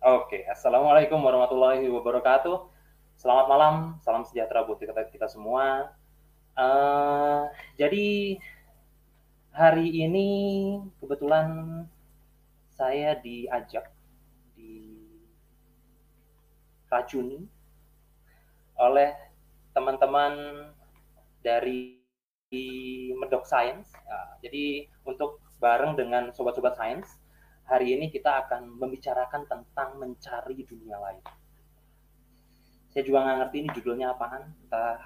Oke, Assalamualaikum warahmatullahi wabarakatuh. Selamat malam, salam sejahtera buat kita, kita semua. Uh, jadi hari ini kebetulan saya diajak di racuni oleh teman-teman dari Medok Science. Nah, jadi untuk bareng dengan sobat-sobat sains, hari ini kita akan membicarakan tentang mencari dunia lain. Saya juga nggak ngerti ini judulnya apaan, entah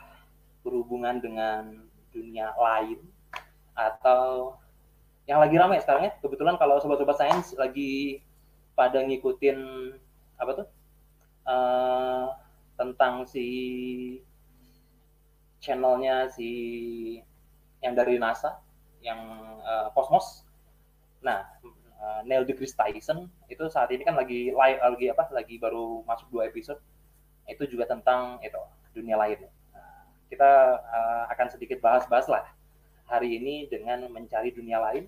berhubungan dengan dunia lain atau yang lagi ramai sekarang ya. Kebetulan kalau sobat-sobat sains lagi pada ngikutin apa tuh? Uh, tentang si channelnya si yang dari NASA yang uh, Cosmos nah uh, Neil deGrasse Tyson itu saat ini kan lagi live lagi apa lagi baru masuk dua episode itu juga tentang itu dunia lain. Kita uh, akan sedikit bahas-bahas lah hari ini dengan mencari dunia lain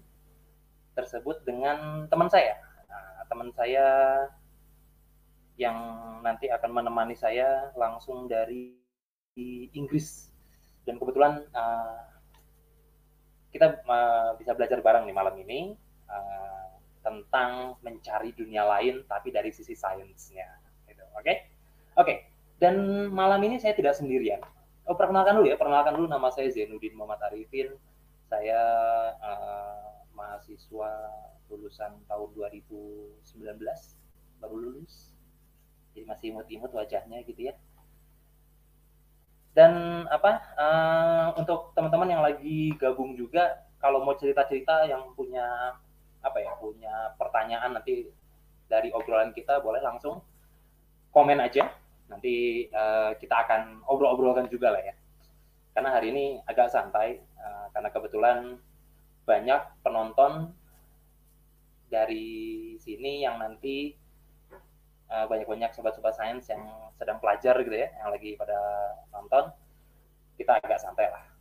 tersebut dengan teman saya. Nah, teman saya yang nanti akan menemani saya langsung dari Inggris. Dan kebetulan uh, kita uh, bisa belajar bareng nih malam ini. Uh, tentang mencari dunia lain tapi dari sisi sainsnya. Gitu. Oke, okay? oke. Okay. Dan malam ini saya tidak sendirian Oh, perkenalkan dulu ya, perkenalkan dulu nama saya Zainuddin Muhammad Arifin. Saya uh, mahasiswa lulusan tahun 2019, baru lulus. Jadi masih imut-imut wajahnya gitu ya. Dan apa uh, untuk teman-teman yang lagi gabung juga, kalau mau cerita-cerita yang punya apa ya, punya pertanyaan nanti dari obrolan kita boleh langsung komen aja. Nanti uh, kita akan obrol-obrolkan juga lah ya. Karena hari ini agak santai, uh, karena kebetulan banyak penonton dari sini yang nanti uh, banyak-banyak sobat-sobat sains yang sedang pelajar gitu ya, yang lagi pada nonton, kita agak santai lah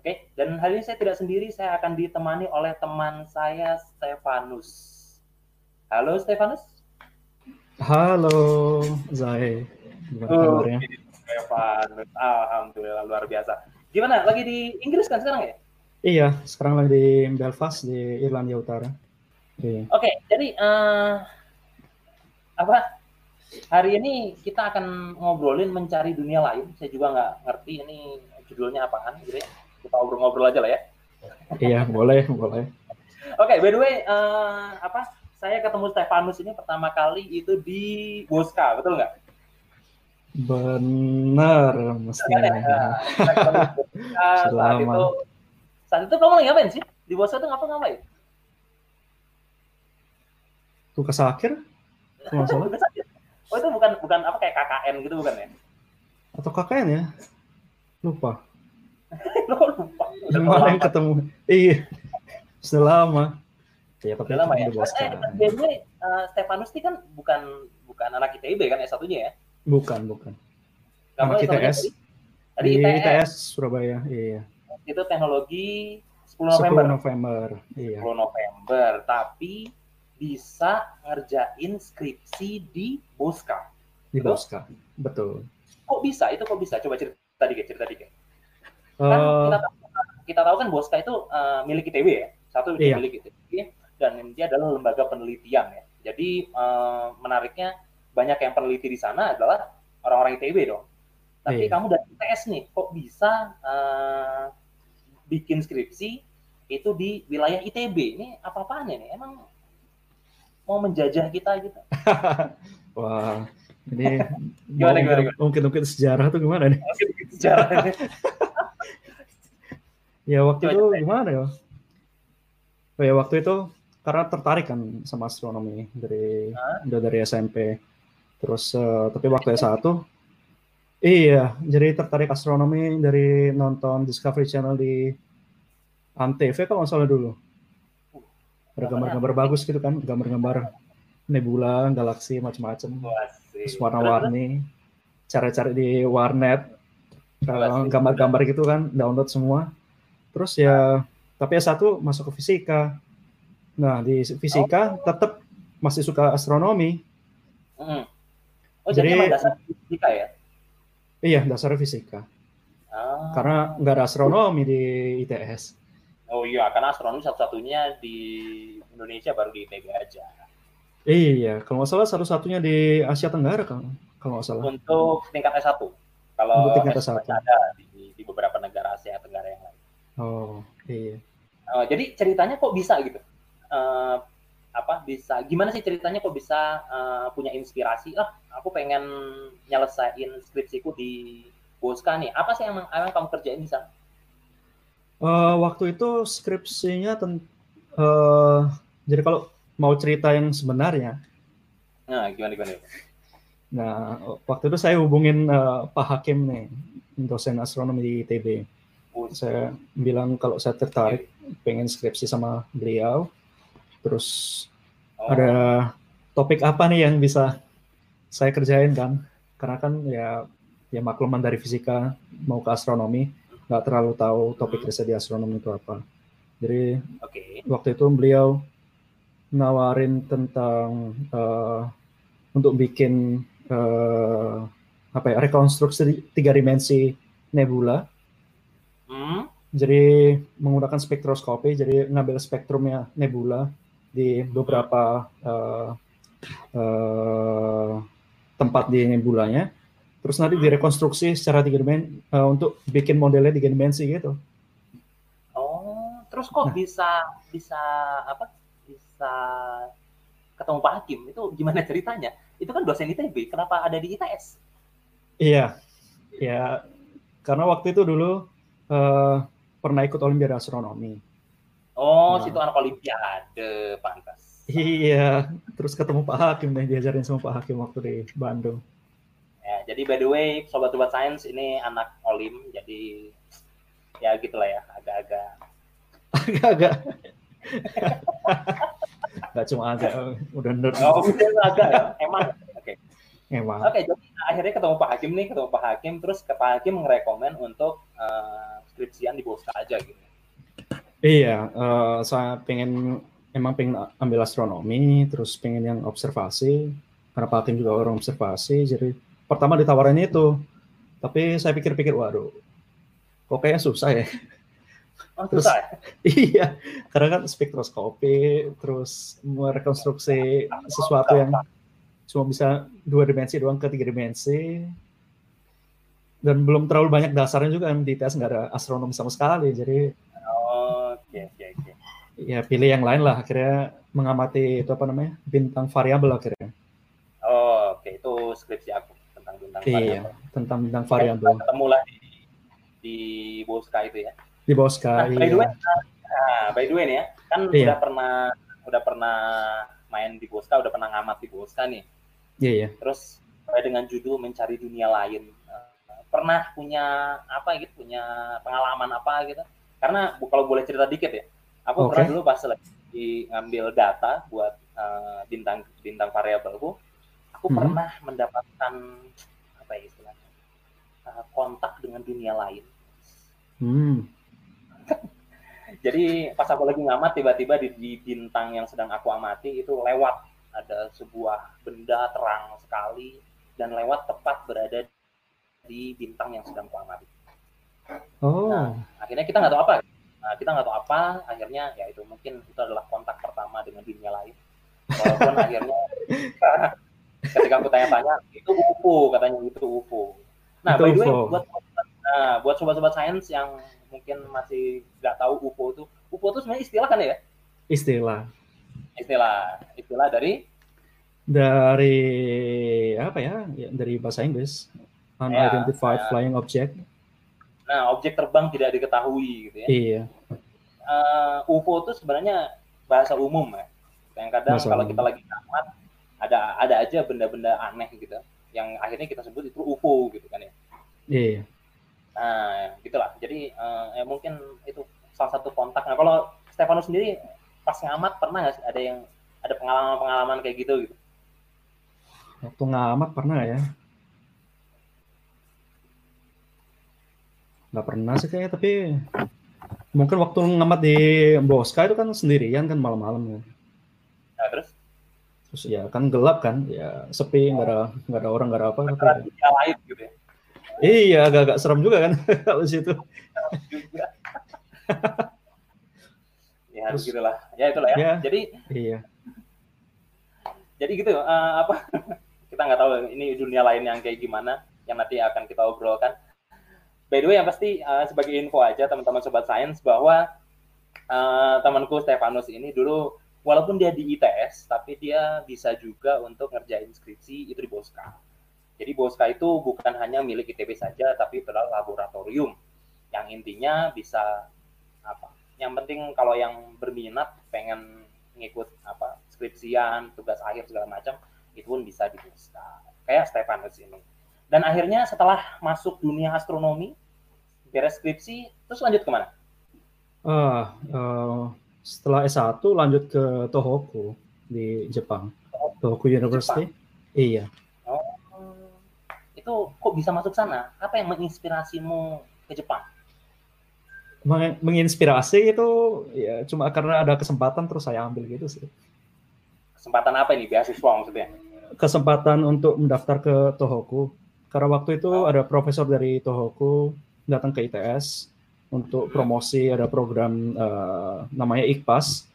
Oke, okay? dan hari ini saya tidak sendiri, saya akan ditemani oleh teman saya Stefanus. Halo Stefanus. Halo Zai. Gimana oh, kabarnya? Alhamdulillah luar biasa. Gimana? Lagi di Inggris kan sekarang ya? Iya, sekarang lagi di Belfast di Irlandia Utara. Iya. Oke, okay, jadi uh, apa? Hari ini kita akan ngobrolin mencari dunia lain. Saya juga nggak ngerti ini judulnya apaan gitu ya. Kita ngobrol-ngobrol aja lah ya. iya, boleh, boleh. Oke, okay, by the way, uh, apa? Saya ketemu Stefanus ini pertama kali itu di Boska, betul nggak? Benar, mestinya. saat itu, saat itu kamu lagi ngapain sih? Di bos itu ngapa ngapain? Tugas akhir? Tugas akhir. Oh itu bukan bukan apa kayak KKN gitu bukan ya? Atau KKN ya? Lupa. Lupa. Yang ketemu? Iya. Sudah lama. Ya, tapi lama ya. Eh, eh, uh, Stefanus ini kan bukan bukan anak ITB kan S1-nya ya? Bukan, bukan. Kamu ITS. Tadi, di ITS. ITS Surabaya, iya. Itu teknologi 10 November. 10 November, iya. 10 November, tapi bisa ngerjain skripsi di Boska. Di? Boska, betul. Kok bisa? Itu kok bisa? Coba cerita dikit, cerita dikit. Uh, kan kita tahu, kita tahu kan Boska itu uh, milik ITB ya, satu iya. milik ITB dan dia adalah lembaga penelitian ya. Jadi uh, menariknya banyak yang peneliti di sana adalah orang-orang ITB dong. Tapi iya. kamu dari ITS nih, kok bisa uh, bikin skripsi itu di wilayah ITB? Ini apa-apaan ini? Emang mau menjajah kita gitu? Wah, ini gimana, gimana, gimana? mungkin mungkin sejarah tuh gimana nih? Mungkin sejarah. ya waktu itu gimana ya? Oh ya waktu itu karena tertarik kan sama astronomi dari udah dari SMP Terus uh, tapi waktu S1 iya, jadi tertarik astronomi dari nonton Discovery Channel di Antv kalau nggak salah dulu. Ada gambar-gambar bagus gitu kan, gambar-gambar nebula, galaksi macam-macam. Warna-warni, cara-cara di warnet, gambar-gambar gitu kan, download semua. Terus ya, tapi S1 masuk ke fisika. Nah, di fisika tetap masih suka astronomi Hmm. Oh jadi, jadi dasar fisika ya? Iya dasar fisika. Ah. Karena nggak ada astronomi di ITS. Oh iya, karena astronomi satu-satunya di Indonesia baru di ITB aja. Iya, kalau nggak salah satu-satunya di Asia Tenggara kan, kalau nggak salah. Untuk tingkat S1. Kalau Untuk tingkat S1, S1. ada di, di beberapa negara Asia Tenggara. Oh, iya. Uh, jadi ceritanya kok bisa gitu? Uh, apa bisa gimana sih ceritanya kok bisa uh, punya inspirasi ah aku pengen nyelesain skripsiku di Boska nih apa sih yang emang kamu kerjain di sana uh, waktu itu skripsinya ten uh, jadi kalau mau cerita yang sebenarnya nah gimana gimana nah waktu itu saya hubungin uh, Pak Hakim nih dosen astronomi di ITB. Saya bilang kalau saya tertarik pengen skripsi sama beliau terus oh. ada topik apa nih yang bisa saya kerjain kan karena kan ya ya makluman dari fisika mau ke astronomi nggak terlalu tahu topik riset di astronomi itu apa jadi okay. waktu itu beliau nawarin tentang uh, untuk bikin uh, apa ya rekonstruksi tiga dimensi nebula? Jadi menggunakan spektroskopi jadi ngambil spektrumnya nebula di beberapa uh, uh, tempat di nebulanya terus nanti direkonstruksi secara tiga dimensi uh, untuk bikin modelnya tiga dimensi gitu. Oh, terus kok nah. bisa bisa apa? Bisa ketemu Pak Hakim itu gimana ceritanya? Itu kan dosen ITB, kenapa ada di ITS? Iya, ya karena waktu itu dulu uh, pernah ikut Olimpiade Astronomi. Oh, nah. situ anak olimpiade, pantas. Iya, terus ketemu Pak Hakim nih diajarin sama Pak Hakim waktu di Bandung. Ya, jadi by the way, sobat-sobat sains ini anak olim, jadi ya gitulah ya, agak-agak. Agak-agak. Gak cuma agak, udah nerd. Oh, udah agak ya, emang. Emang. Oke, okay, jadi akhirnya ketemu Pak Hakim nih, ketemu Pak Hakim, terus ke Pak Hakim ngerekomen untuk uh, skripsian di Boska aja gitu. Iya, uh, saya pengen emang pengen ambil astronomi, terus pengen yang observasi, karena Pak Hakim juga orang observasi, jadi pertama ditawarin itu, tapi saya pikir-pikir, waduh, kok kayaknya susah ya. Oh, terus, susah ya? iya, karena kan spektroskopi, terus merekonstruksi sesuatu yang cuma bisa dua dimensi doang ke tiga dimensi, dan belum terlalu banyak dasarnya juga di tes nggak ada astronomi sama sekali, jadi ya pilih yang lain lah akhirnya mengamati itu apa namanya bintang variabel akhirnya oh oke okay. itu skripsi aku tentang bintang iya, variabel tentang bintang variabel ketemu lah di di Boska itu ya di Boska nah, iya. by the way nah, by the way nih ya kan iya. udah pernah udah pernah main di Boska udah pernah ngamat di Boska nih iya iya terus dengan judul mencari dunia lain pernah punya apa gitu punya pengalaman apa gitu karena kalau boleh cerita dikit ya Aku okay. pernah dulu pas lagi ngambil data buat uh, bintang bintang variabelku, aku hmm. pernah mendapatkan apa ya istilahnya uh, kontak dengan dunia lain. Hmm. Jadi pas aku lagi ngamat tiba-tiba di, di bintang yang sedang aku amati itu lewat ada sebuah benda terang sekali dan lewat tepat berada di bintang yang sedang aku amati. Oh. Nah, akhirnya kita nggak tahu apa Nah, kita nggak tahu apa, akhirnya ya itu mungkin itu adalah kontak pertama dengan dunia lain. Walaupun akhirnya ketika aku tanya-tanya, itu UFO, katanya itu UFO. Nah, itu by the way, buat nah, buat sobat-sobat sains yang mungkin masih nggak tahu UFO itu, UFO itu sebenarnya istilah kan ya? Istilah. Istilah, istilah dari dari apa ya? ya dari bahasa Inggris, unidentified ya, flying object Nah, objek terbang tidak diketahui gitu ya. Iya. Uh, eh, UFO itu sebenarnya bahasa umum ya. Yang kadang bahasa kalau umum. kita lagi ngamat ada ada aja benda-benda aneh gitu yang akhirnya kita sebut itu UFO gitu kan ya. Iya. Nah, gitulah. Jadi uh, ya mungkin itu salah satu kontak. Nah, kalau Stefanus sendiri pas ngamat pernah nggak sih ada yang ada pengalaman-pengalaman kayak gitu gitu? Waktu ngamat pernah ya. nggak pernah sih kayaknya tapi mungkin waktu ngamat di Boska itu kan sendirian kan malam-malam ya. Nah, terus? terus ya kan gelap kan ya sepi nggak ada nggak ada orang nggak ada apa apa lain gitu ya iya agak-agak serem juga kan kalau situ ya harus gitulah ya itulah ya, ya. Jadi iya. Jadi gitu uh, apa? Kita nggak tahu ini dunia lain yang kayak gimana yang nanti akan kita obrolkan. By the way yang pasti uh, sebagai info aja teman-teman sobat sains bahwa uh, temanku Stefanus ini dulu walaupun dia di ITS tapi dia bisa juga untuk ngerjain skripsi itu di Boska jadi Boska itu bukan hanya milik ITB saja tapi adalah laboratorium yang intinya bisa apa yang penting kalau yang berminat pengen ngikut apa skripsian tugas akhir segala macam itu pun bisa dibuka kayak Stefanus ini dan akhirnya setelah masuk dunia astronomi beres skripsi terus lanjut ke mana? Uh, uh, setelah S1 lanjut ke Tohoku di Jepang. Tohoku University. Jepang. iya. Oh, itu kok bisa masuk sana? Apa yang menginspirasimu ke Jepang menginspirasi itu ya cuma karena ada kesempatan terus saya ambil gitu sih. Kesempatan apa ini beasiswa maksudnya? Kesempatan untuk mendaftar ke Tohoku. Karena waktu itu oh. ada profesor dari Tohoku datang ke ITS untuk promosi ada program uh, namanya IKPAS.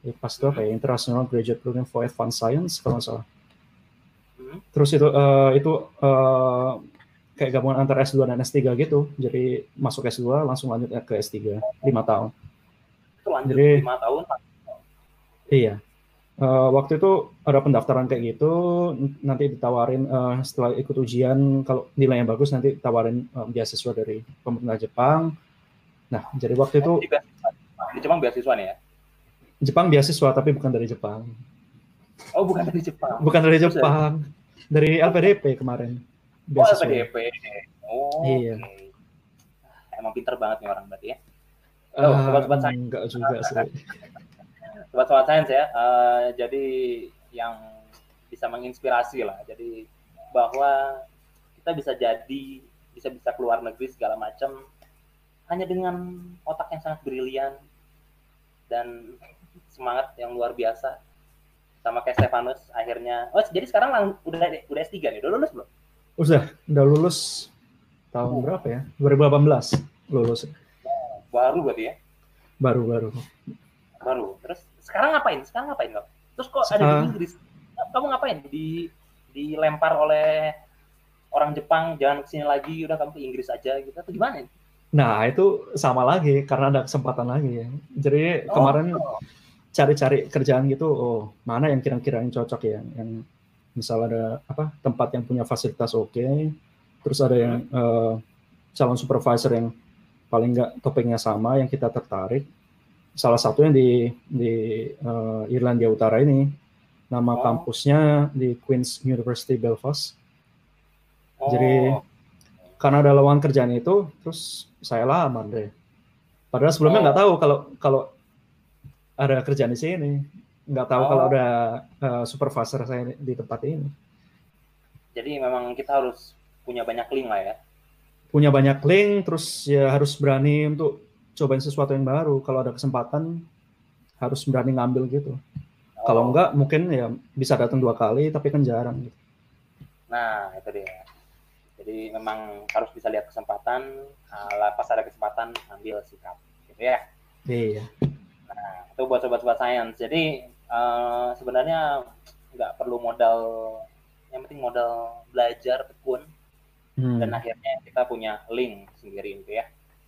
IKPAS itu apa ya? International Graduate Program for Advanced Science kalau nggak salah. Hmm. Terus itu uh, itu uh, kayak gabungan antara S2 dan S3 gitu. Jadi masuk S2 langsung lanjut ke S3 lima tahun. Itu lanjut Jadi, lima tahun. Iya. Uh, waktu itu ada pendaftaran kayak gitu, nanti ditawarin uh, setelah ikut ujian kalau nilainya bagus nanti tawarin uh, beasiswa dari pemerintah Jepang. Nah, jadi waktu itu di Jepang beasiswa nih ya? Jepang beasiswa tapi bukan dari Jepang. Oh, bukan dari Jepang. Bukan dari Jepang. Dari LPDP kemarin. Beasiswa. Oh, LPDP. Oh, iya. Okay. Emang pinter banget nih orang berarti ya. Oh, uh, sobat-sobat saya. Enggak juga sih. sobat-sobat sains ya. Uh, jadi yang bisa menginspirasi lah. Jadi bahwa kita bisa jadi bisa bisa keluar negeri segala macam hanya dengan otak yang sangat brilian dan semangat yang luar biasa sama kayak Stefanus akhirnya oh jadi sekarang lang, udah udah S3 nih udah lulus belum Udah, udah lulus tahun oh. berapa ya? 2018 lulus. Baru berarti ya? Baru, baru. Baru. Terus sekarang ngapain? Sekarang ngapain kamu? Terus kok ada di Inggris? Kamu ngapain? Di dilempar oleh orang Jepang, jangan ke sini lagi, udah kamu ke Inggris aja gitu atau gimana? Nah, itu sama lagi karena ada kesempatan lagi ya. Jadi oh. kemarin cari-cari kerjaan gitu, oh mana yang kira-kira yang cocok ya, yang misal ada apa tempat yang punya fasilitas oke okay, terus ada yang uh, calon supervisor yang paling nggak topengnya sama yang kita tertarik salah satu yang di di uh, Irlandia Utara ini nama oh. kampusnya di Queen's University Belfast oh. jadi karena ada lowongan kerjaan itu terus saya lamar deh padahal sebelumnya nggak oh. tahu kalau kalau ada kerjaan di sini nggak tahu oh. kalau ada uh, supervisor saya di tempat ini. Jadi memang kita harus punya banyak link lah ya. Punya banyak link, terus ya harus berani untuk cobain sesuatu yang baru. Kalau ada kesempatan harus berani ngambil gitu. Oh. Kalau enggak mungkin ya bisa datang dua kali tapi kan jarang gitu. Nah itu dia. Jadi memang harus bisa lihat kesempatan, nah, pas ada kesempatan ambil sikap, gitu ya. Iya. Nah itu buat sobat-sobat sains. Jadi uh, sebenarnya nggak perlu modal yang penting modal belajar tekun hmm. dan akhirnya kita punya link sendiri itu ya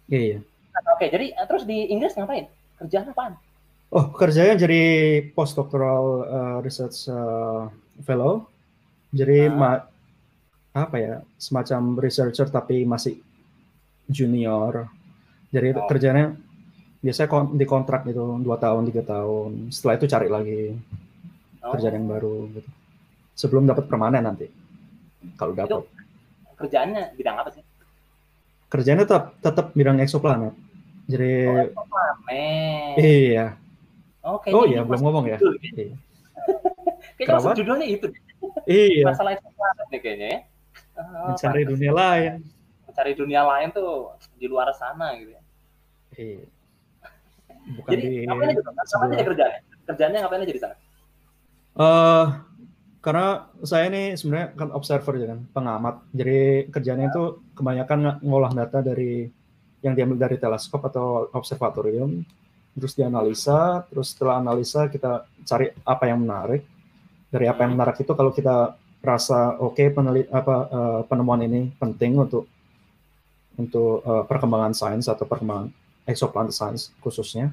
iya, iya. Nah, oke jadi uh, terus di Inggris ngapain kerjaan apaan oh kerjanya jadi postdoctoral uh, research uh, fellow jadi ah. apa ya semacam researcher tapi masih junior jadi oh. kerjanya biasanya kon di kontrak itu dua tahun tiga tahun. Setelah itu cari lagi oh. kerjaan yang baru gitu. Sebelum dapat permanen nanti kalau dapat kerjaannya bidang apa sih? Kerjanya tetap tetap bidang eksoplanet. Jadi oh, eksoplanet. Iya. Oh, oh iya belum ngomong ya. iya. kayaknya judulnya itu iya. Masalah eksoplanet nih kayaknya ya. Oh, mencari dunia lain. Mencari dunia lain tuh di luar sana gitu ya. Iya bukan Jadi, di ngapain aja, ngapain aja kerjanya? Kerjanya ngapain aja di sana? Uh, karena saya ini sebenarnya kan observer ya kan, pengamat. Jadi kerjanya itu kebanyakan ngolah data dari yang diambil dari teleskop atau observatorium, terus dianalisa, terus setelah analisa kita cari apa yang menarik. Dari apa yang menarik itu kalau kita rasa oke okay, penelit apa uh, penemuan ini penting untuk untuk uh, perkembangan sains atau perkembangan exoplanet science khususnya,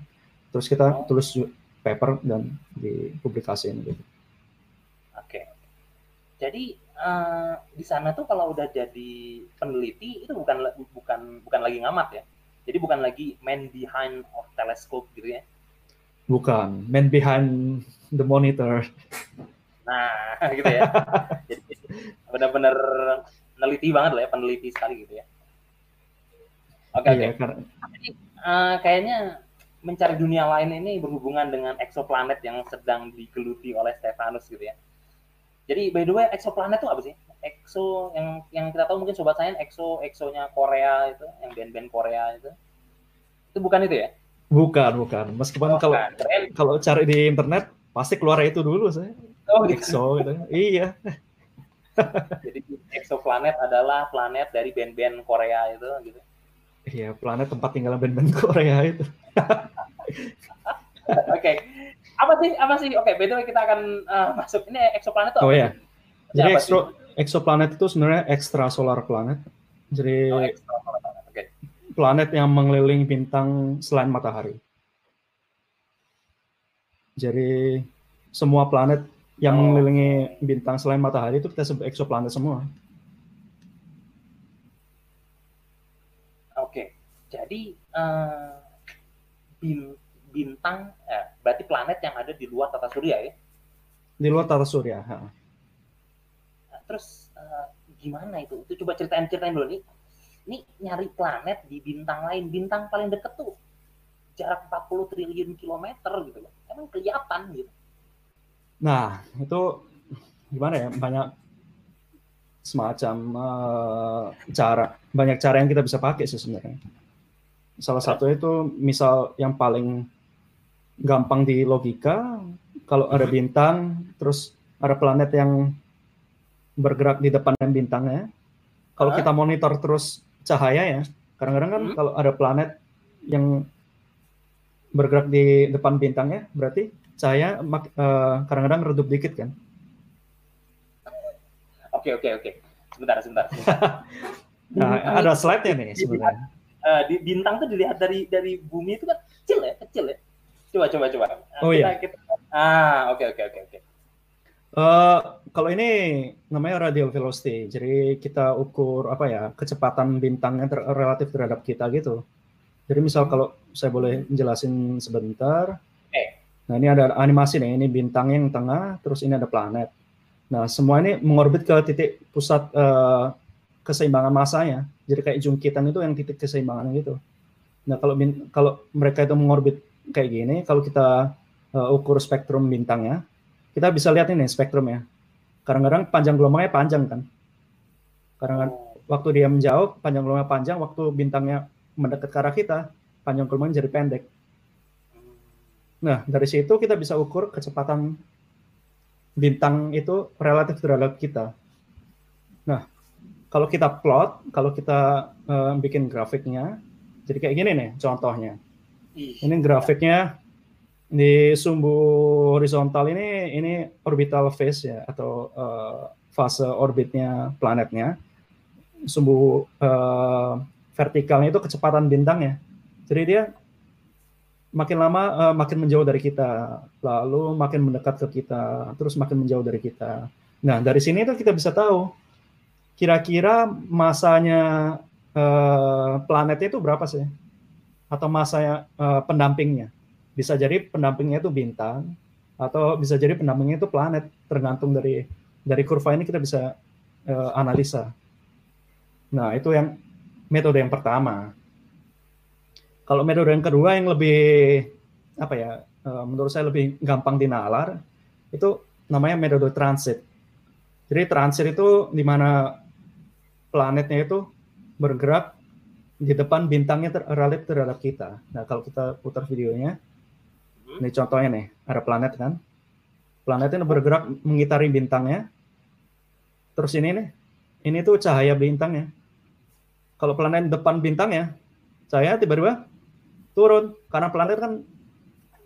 terus kita tulis paper dan dipublikasikan gitu. Jadi uh, di sana tuh kalau udah jadi peneliti itu bukan bukan bukan lagi ngamat ya. Jadi bukan lagi man behind of telescope gitu ya. Bukan, man behind the monitor. Nah, gitu ya. jadi benar-benar neliti banget lah ya, peneliti sekali gitu ya. Oke, okay, iya, oke. Okay. Karena... Uh, kayaknya mencari dunia lain ini berhubungan dengan eksoplanet yang sedang digeluti oleh Stefanus gitu ya. Jadi by the way exoplanet itu apa sih? Exo yang yang kita tahu mungkin sobat saya Exo Exonya Korea itu, yang band-band Korea itu. Itu bukan itu ya? Bukan, bukan. Meskipun oh, kalau Keren. kalau cari di internet pasti keluar itu dulu saya. Oh, gitu. Exo gitu. iya. Jadi exoplanet adalah planet dari band-band Korea itu gitu. Iya, planet tempat tinggal band-band Korea itu. Oke. okay apa sih apa sih oke okay, btw kita akan uh, masuk ini eksoplanet oh ya jadi ekstro, eksoplanet itu sebenarnya ekstra solar planet jadi oh, planet. Okay. planet yang mengelilingi bintang selain matahari jadi semua planet yang oh. mengelilingi bintang selain matahari itu kita sebut eksoplanet semua oke okay. Jadi uh, bintang, eh, berarti planet yang ada di luar tata surya ya? Di luar tata surya. Ha. Nah, terus uh, gimana itu? Itu coba ceritain ceritain dulu nih. Ini nyari planet di bintang lain, bintang paling deket tuh jarak 40 triliun kilometer gitu loh. Emang kelihatan gitu. Nah, itu gimana ya? Banyak semacam uh, cara, banyak cara yang kita bisa pakai sih sebenarnya. Salah satu itu misal yang paling gampang di logika kalau ada bintang terus ada planet yang bergerak di depan bintangnya. Kalau kita monitor terus cahaya ya kadang-kadang kan hmm. kalau ada planet yang bergerak di depan bintangnya berarti cahaya uh, kadang-kadang redup dikit kan. Oke oke oke. Sebentar sebentar, nah ada slide-nya nih sebenarnya uh, di bintang tuh dilihat dari dari bumi itu kan kecil ya kecil ya Coba coba coba. Oh iya. Kita, ah, oke okay, oke okay, oke okay, oke. Uh, eh, kalau ini namanya radial velocity. Jadi kita ukur apa ya kecepatan bintangnya ter relatif terhadap kita gitu. Jadi misal hmm. kalau saya boleh jelasin sebentar. Eh. Nah ini ada animasi nih. Ini bintang yang tengah, terus ini ada planet. Nah semua ini mengorbit ke titik pusat uh, keseimbangan masanya. Jadi kayak jungkitan itu yang titik keseimbangan gitu. Nah kalau kalau mereka itu mengorbit kayak gini, kalau kita uh, ukur spektrum bintangnya, kita bisa lihat ini spektrumnya. Kadang-kadang panjang gelombangnya panjang kan. Kadang-kadang waktu dia menjauh, panjang gelombangnya panjang, waktu bintangnya mendekat ke arah kita, panjang gelombangnya jadi pendek. Nah, dari situ kita bisa ukur kecepatan bintang itu relatif terhadap kita. Nah, kalau kita plot, kalau kita uh, bikin grafiknya, jadi kayak gini nih contohnya. Ini grafiknya di sumbu horizontal ini ini orbital phase ya atau uh, fase orbitnya planetnya. Sumbu uh, vertikalnya itu kecepatan bintangnya. Jadi dia makin lama uh, makin menjauh dari kita, lalu makin mendekat ke kita, terus makin menjauh dari kita. Nah, dari sini itu kita bisa tahu kira-kira masanya uh, planet itu berapa sih? atau masa uh, pendampingnya. Bisa jadi pendampingnya itu bintang atau bisa jadi pendampingnya itu planet tergantung dari dari kurva ini kita bisa uh, analisa. Nah, itu yang metode yang pertama. Kalau metode yang kedua yang lebih apa ya? Uh, menurut saya lebih gampang dinalar itu namanya metode transit. Jadi transit itu di mana planetnya itu bergerak di depan bintangnya ter relatif terhadap kita. Nah, kalau kita putar videonya, hmm. ini contohnya nih, ada planet kan. Planet ini bergerak mengitari bintangnya. Terus ini nih, ini tuh cahaya bintangnya. Kalau planet depan bintangnya, cahaya tiba-tiba turun karena planet kan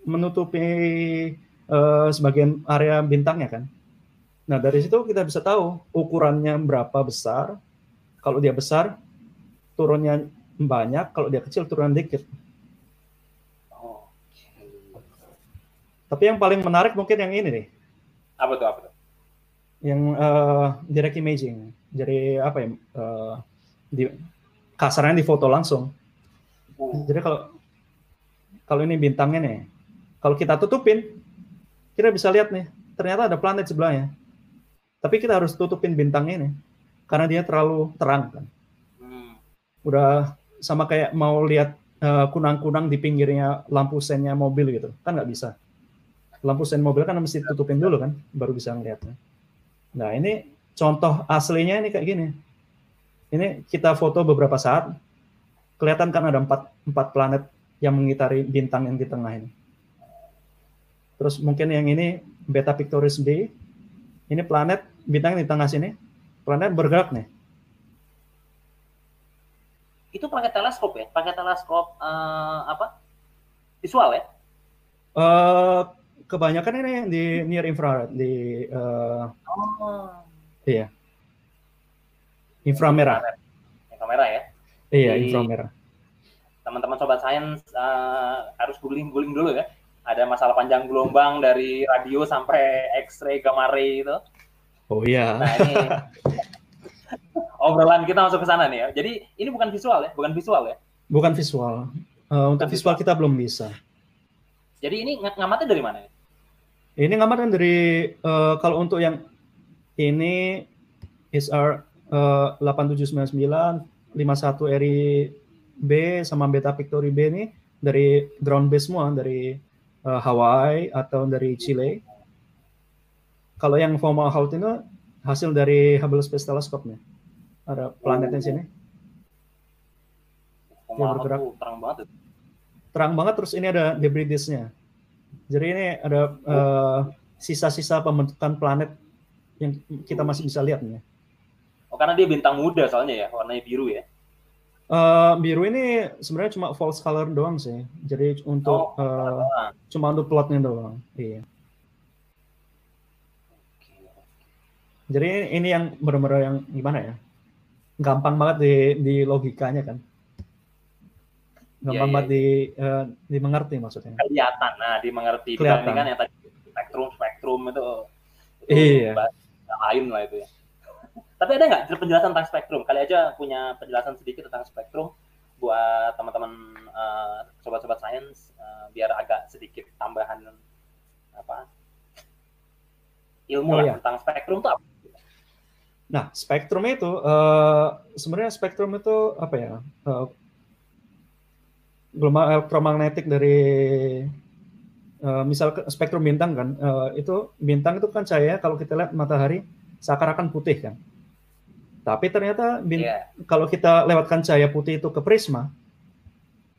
menutupi uh, sebagian area bintangnya kan. Nah dari situ kita bisa tahu ukurannya berapa besar. Kalau dia besar, turunnya banyak. Kalau dia kecil, turun dikit. Tapi yang paling menarik mungkin yang ini nih. Apa tuh? Apa tuh? Yang uh, direct imaging. Jadi apa ya? Uh, di kasarnya di foto langsung. Uh. Jadi kalau kalau ini bintangnya nih, kalau kita tutupin, kita bisa lihat nih, ternyata ada planet sebelahnya. Tapi kita harus tutupin bintangnya nih, karena dia terlalu terang kan. Hmm. Udah sama kayak mau lihat uh, kunang-kunang di pinggirnya lampu sennya mobil gitu, kan nggak bisa lampu sen mobil kan mesti tutupin dulu kan, baru bisa ngeliatnya. Nah ini contoh aslinya ini kayak gini. Ini kita foto beberapa saat, kelihatan kan ada empat, empat planet yang mengitari bintang yang di tengah ini. Terus mungkin yang ini Beta Pictoris B, ini planet bintang di tengah sini, planet bergerak nih. Itu pakai teleskop ya? Pakai teleskop uh, apa? Visual ya? Uh, kebanyakan ini di near infrared di uh, oh. iya inframerah inframerah ya iya di, inframerah teman-teman sobat sains uh, harus googling-googling dulu ya ada masalah panjang gelombang dari radio sampai X-ray gamma ray itu oh iya nah ini obrolan kita masuk ke sana nih ya jadi ini bukan visual ya bukan visual ya bukan visual uh, untuk visual, visual kita belum bisa jadi ini ng ngamatnya dari mana? Ini kan dari uh, kalau untuk yang ini SR uh, 8799 51 RI B sama Beta Pictory B ini dari ground base semua dari uh, Hawaii atau dari Chile. Kalau yang Fomalhaut itu hasil dari Hubble Space Telescope nih. Ada planet di sini. Dia bergerak. Terang banget. Terang banget terus ini ada debris disk-nya. Jadi ini ada uh, sisa-sisa pembentukan planet yang kita masih bisa lihat nih. Oh, karena dia bintang muda soalnya ya, warnanya biru ya. Uh, biru ini sebenarnya cuma false color doang sih. Jadi untuk oh, uh, cuma untuk plotnya doang. Iya. Jadi ini yang benar-benar yang gimana ya? Gampang banget di, di logikanya kan gampang iya, banget iya, iya. di uh, dimengerti maksudnya. Kelihatan, nah dimengerti. Kelihatan. kan yang tadi spektrum spektrum itu, itu iya. lain lah itu ya. Tapi ada nggak penjelasan tentang spektrum? Kali aja punya penjelasan sedikit tentang spektrum buat teman-teman uh, sobat-sobat sains uh, biar agak sedikit tambahan apa ilmu oh, lah iya. tentang spektrum itu apa? Nah, spektrum itu uh, sebenarnya spektrum itu apa ya? Uh, gelombang elektromagnetik dari uh, misal spektrum bintang kan uh, itu bintang itu kan cahaya kalau kita lihat matahari seakan-akan putih kan tapi ternyata bint- yeah. kalau kita lewatkan cahaya putih itu ke prisma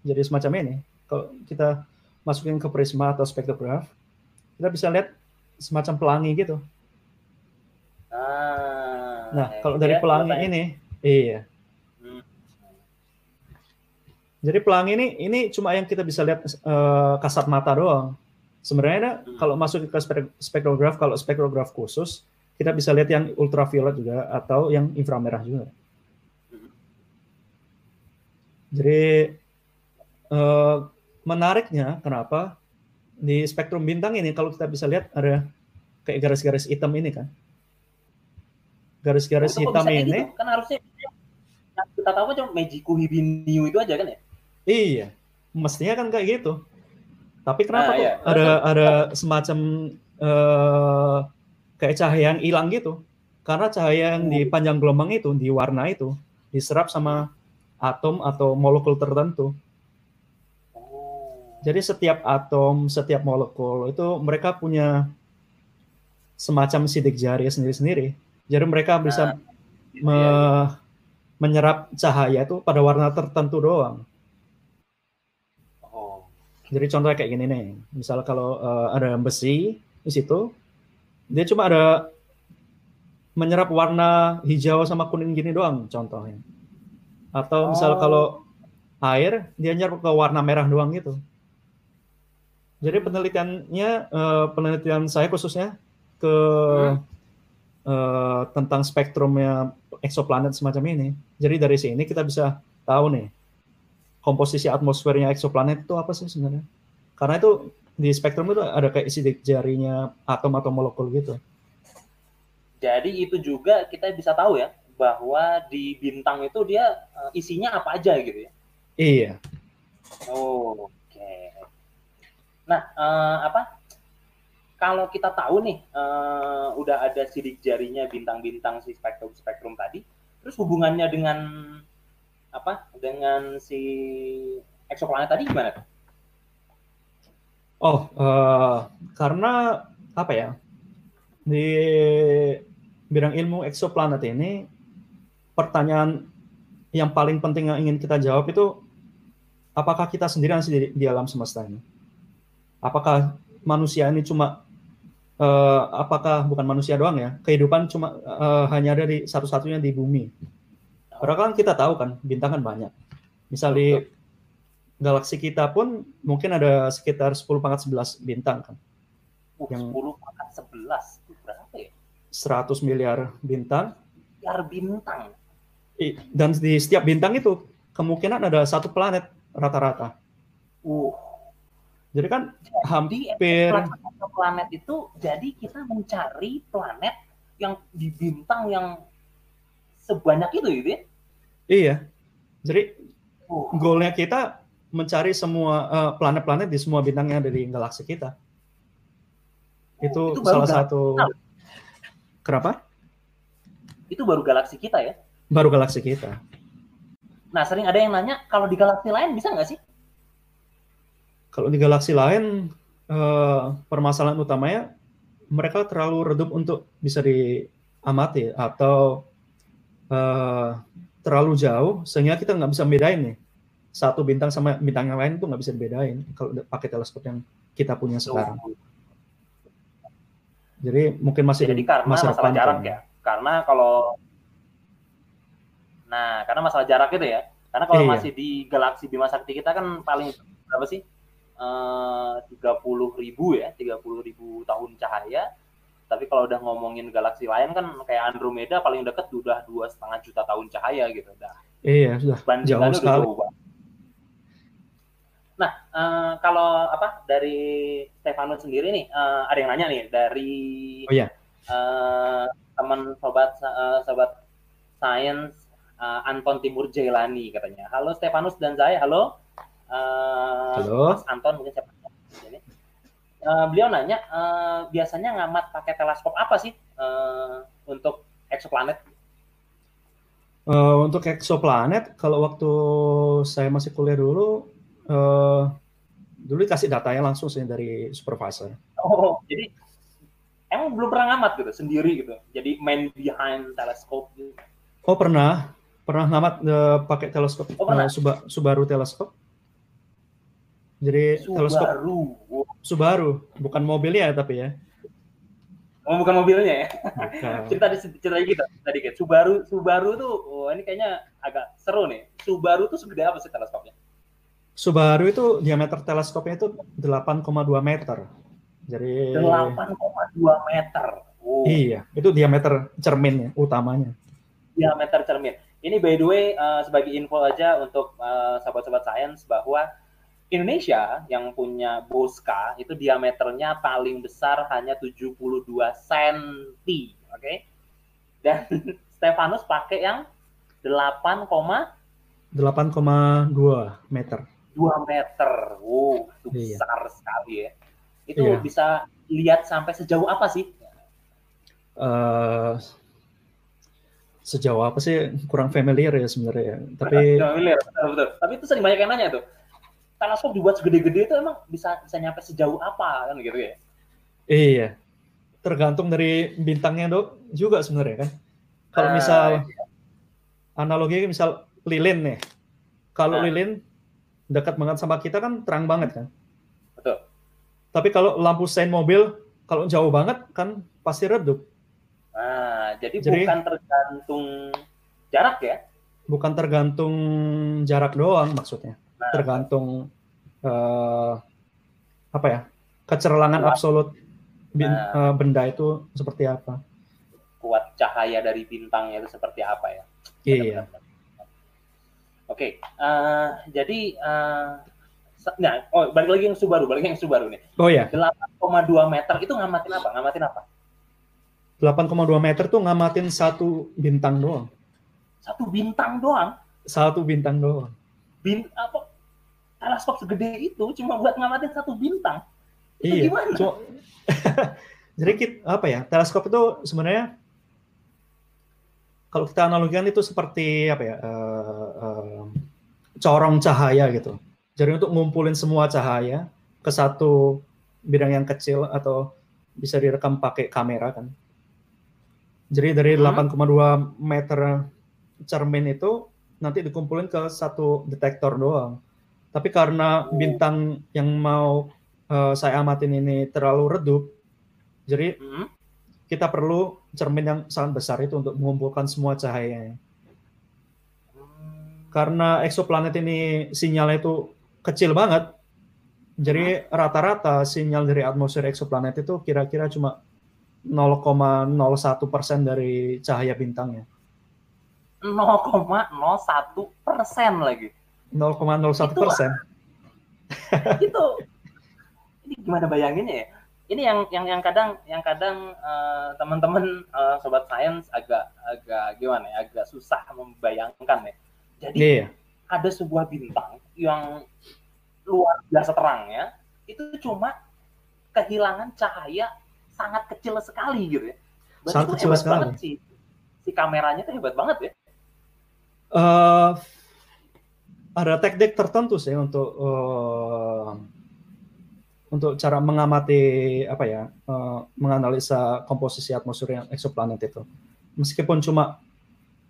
jadi semacam ini kalau kita masukin ke prisma atau spektrograf kita bisa lihat semacam pelangi gitu ah, nah kalau dari ya, pelangi ini iya jadi pelangi ini ini cuma yang kita bisa lihat uh, kasat mata doang. Sebenarnya hmm. kalau masuk ke spektrograf, kalau spektrograf khusus, kita bisa lihat yang ultraviolet juga atau yang inframerah juga. Jadi uh, menariknya kenapa di spektrum bintang ini kalau kita bisa lihat ada kayak garis-garis hitam ini kan. Garis-garis hitam ini gitu? kan harusnya kita tahu cuma Magiku Hibiniu itu aja kan ya? Iya, mestinya kan kayak gitu. Tapi kenapa nah, kok iya. ada ada semacam uh, kayak cahaya yang hilang gitu? Karena cahaya yang di hmm. panjang gelombang itu, di warna itu, diserap sama atom atau molekul tertentu. Jadi setiap atom, setiap molekul itu mereka punya semacam sidik jari sendiri-sendiri. Jadi mereka bisa nah, me iya, iya. menyerap cahaya itu pada warna tertentu doang. Jadi contohnya kayak gini nih, misal kalau uh, ada besi di situ, dia cuma ada menyerap warna hijau sama kuning gini doang contohnya. Atau misal oh. kalau air dia nyerap ke warna merah doang gitu. Jadi penelitiannya uh, penelitian saya khususnya ke hmm. Uh, tentang spektrumnya eksoplanet semacam ini. Jadi dari sini kita bisa tahu nih komposisi atmosfernya eksoplanet itu apa sih sebenarnya? Karena itu di spektrum itu ada kayak isi jarinya atom atau molekul gitu. Jadi itu juga kita bisa tahu ya bahwa di bintang itu dia uh, isinya apa aja gitu ya. Iya. Oh, Oke. Okay. Nah, uh, apa? Kalau kita tahu nih, uh, udah ada sidik jarinya bintang-bintang si spektrum-spektrum tadi, terus hubungannya dengan apa? Dengan si eksoplanet tadi gimana? Oh, uh, karena apa ya? Di bidang ilmu eksoplanet ini, pertanyaan yang paling penting yang ingin kita jawab itu, apakah kita sendiri di, di alam semesta ini? Apakah manusia ini cuma uh, apakah bukan manusia doang ya? Kehidupan cuma uh, hanya ada di satu-satunya di bumi. Padahal kan kita tahu kan bintang kan banyak. Misal di galaksi kita pun mungkin ada sekitar 10 pangkat 11 bintang kan. Uh, yang 10 pangkat 11 itu berapa ya? 100 miliar bintang. Miliar bintang. Dan di setiap bintang itu kemungkinan ada satu planet rata-rata. Uh jadi kan jadi, hampir planet itu jadi kita mencari planet yang di bintang yang sebanyak itu gitu ya? Iya. Jadi oh. goalnya kita mencari semua uh, planet-planet di semua bintang yang ada di galaksi kita. Oh, itu, itu salah satu. Kenapa? Itu baru galaksi kita ya? Baru galaksi kita. Nah, sering ada yang nanya kalau di galaksi lain bisa nggak sih? Kalau di galaksi lain, uh, permasalahan utamanya mereka terlalu redup untuk bisa diamati atau uh, terlalu jauh sehingga kita nggak bisa bedain nih satu bintang sama bintang yang lain itu nggak bisa dibedain kalau pakai teleskop yang kita punya sekarang. Jadi mungkin masih jadi karena masa masalah jarak ya. Karena kalau nah karena masalah jarak itu ya. Karena kalau iya. masih di galaksi Bima Sakti kita kan paling berapa sih? Eh, tiga puluh ribu ya, tiga puluh ribu tahun cahaya. Tapi kalau udah ngomongin galaksi lain kan kayak Andromeda paling deket udah dua setengah juta tahun cahaya gitu, dah. Iya sudah. Jauh sekali. Jauh Nah, uh, kalau apa dari Stefanus sendiri nih, uh, ada yang nanya nih dari oh, iya. uh, teman sobat uh, sobat science uh, Anton Timur Jailani katanya. Halo Stefanus dan saya, halo. Uh, Halo. Mas Anton mungkin siapa ini. Uh, beliau nanya uh, biasanya ngamat pakai teleskop apa sih uh, untuk eksoplanet? Uh, untuk eksoplanet, kalau waktu saya masih kuliah dulu, uh, dulu dikasih datanya langsung sih dari supervisor. Oh, jadi emang belum pernah ngamat gitu sendiri gitu. Jadi main behind teleskop gitu. Oh pernah, pernah ngamat uh, pakai teleskop oh, Uh, Subaru teleskop. Jadi Subaru. teleskop Subaru, bukan mobilnya ya tapi ya. Oh, bukan mobilnya ya. cerita di cerita kita tadi kan. Subaru Subaru tuh oh ini kayaknya agak seru nih. Subaru tuh segede apa sih teleskopnya? Subaru itu diameter teleskopnya itu 8,2 meter. Jadi 8,2 meter. Oh. Iya, itu diameter cerminnya utamanya. Diameter cermin. Ini by the way uh, sebagai info aja untuk uh, sahabat-sahabat sains bahwa Indonesia yang punya Bosca itu diameternya paling besar hanya 72 cm, oke? Okay? Dan Stefanus pakai yang 8, 8,2 meter. 2 meter. Wow, itu iya. besar sekali ya. Itu iya. bisa lihat sampai sejauh apa sih? Uh, sejauh apa sih kurang familiar ya sebenarnya Tapi familiar, betul, betul. Tapi itu sering banyak yang nanya tuh teleskop dibuat segede-gede itu emang bisa bisa nyampe sejauh apa kan gitu ya? Iya, tergantung dari bintangnya dok juga sebenarnya kan. Kalau uh, misal iya. analogi misal lilin nih, kalau uh. lilin dekat banget sama kita kan terang banget kan. Betul. Tapi kalau lampu sein mobil kalau jauh banget kan pasti redup. Nah, jadi, jadi bukan tergantung jarak ya? Bukan tergantung jarak doang maksudnya. Nah, tergantung uh, apa ya? Kecerlangan kuat. absolut bin, nah, uh, benda itu seperti apa? Kuat cahaya dari bintangnya itu seperti apa ya? Iya. Oke, okay, uh, jadi uh, nah, oh balik lagi yang Subaru, balik lagi yang Subaru nih. Oh ya. 8,2 meter itu ngamatin apa? Ngamatin apa? 8,2 meter tuh ngamatin satu bintang doang. Satu bintang doang? Satu bintang doang. Bin apa? Teleskop segede itu cuma buat ngamatin satu bintang. Itu iya. Gimana? Cuma, jadi kita, apa ya? Teleskop itu sebenarnya kalau kita analogikan itu seperti apa ya? Uh, uh, corong cahaya gitu. Jadi untuk ngumpulin semua cahaya ke satu bidang yang kecil atau bisa direkam pakai kamera kan jadi dari hmm. 8,2 meter cermin itu nanti dikumpulin ke satu detektor doang. Tapi karena bintang yang mau uh, saya amatin ini terlalu redup, jadi hmm. kita perlu cermin yang sangat besar itu untuk mengumpulkan semua cahayanya. Karena eksoplanet ini sinyalnya itu kecil banget, jadi hmm. rata-rata sinyal dari atmosfer eksoplanet itu kira-kira cuma 0,01 persen dari cahaya bintangnya. 0,01 persen lagi. 0,01 persen. itu ini gimana bayanginnya ya? Ini yang yang yang kadang yang kadang uh, teman-teman uh, sobat sains agak agak gimana ya? Agak susah membayangkan ya. Jadi yeah. ada sebuah bintang yang luar biasa terangnya itu cuma kehilangan cahaya sangat kecil sekali gitu ya. Berarti sangat kecil sekali. Banget sih. Si kameranya tuh hebat banget ya. Uh, ada teknik tertentu sih untuk uh, untuk cara mengamati apa ya uh, menganalisa komposisi atmosfer yang eksoplanet itu meskipun cuma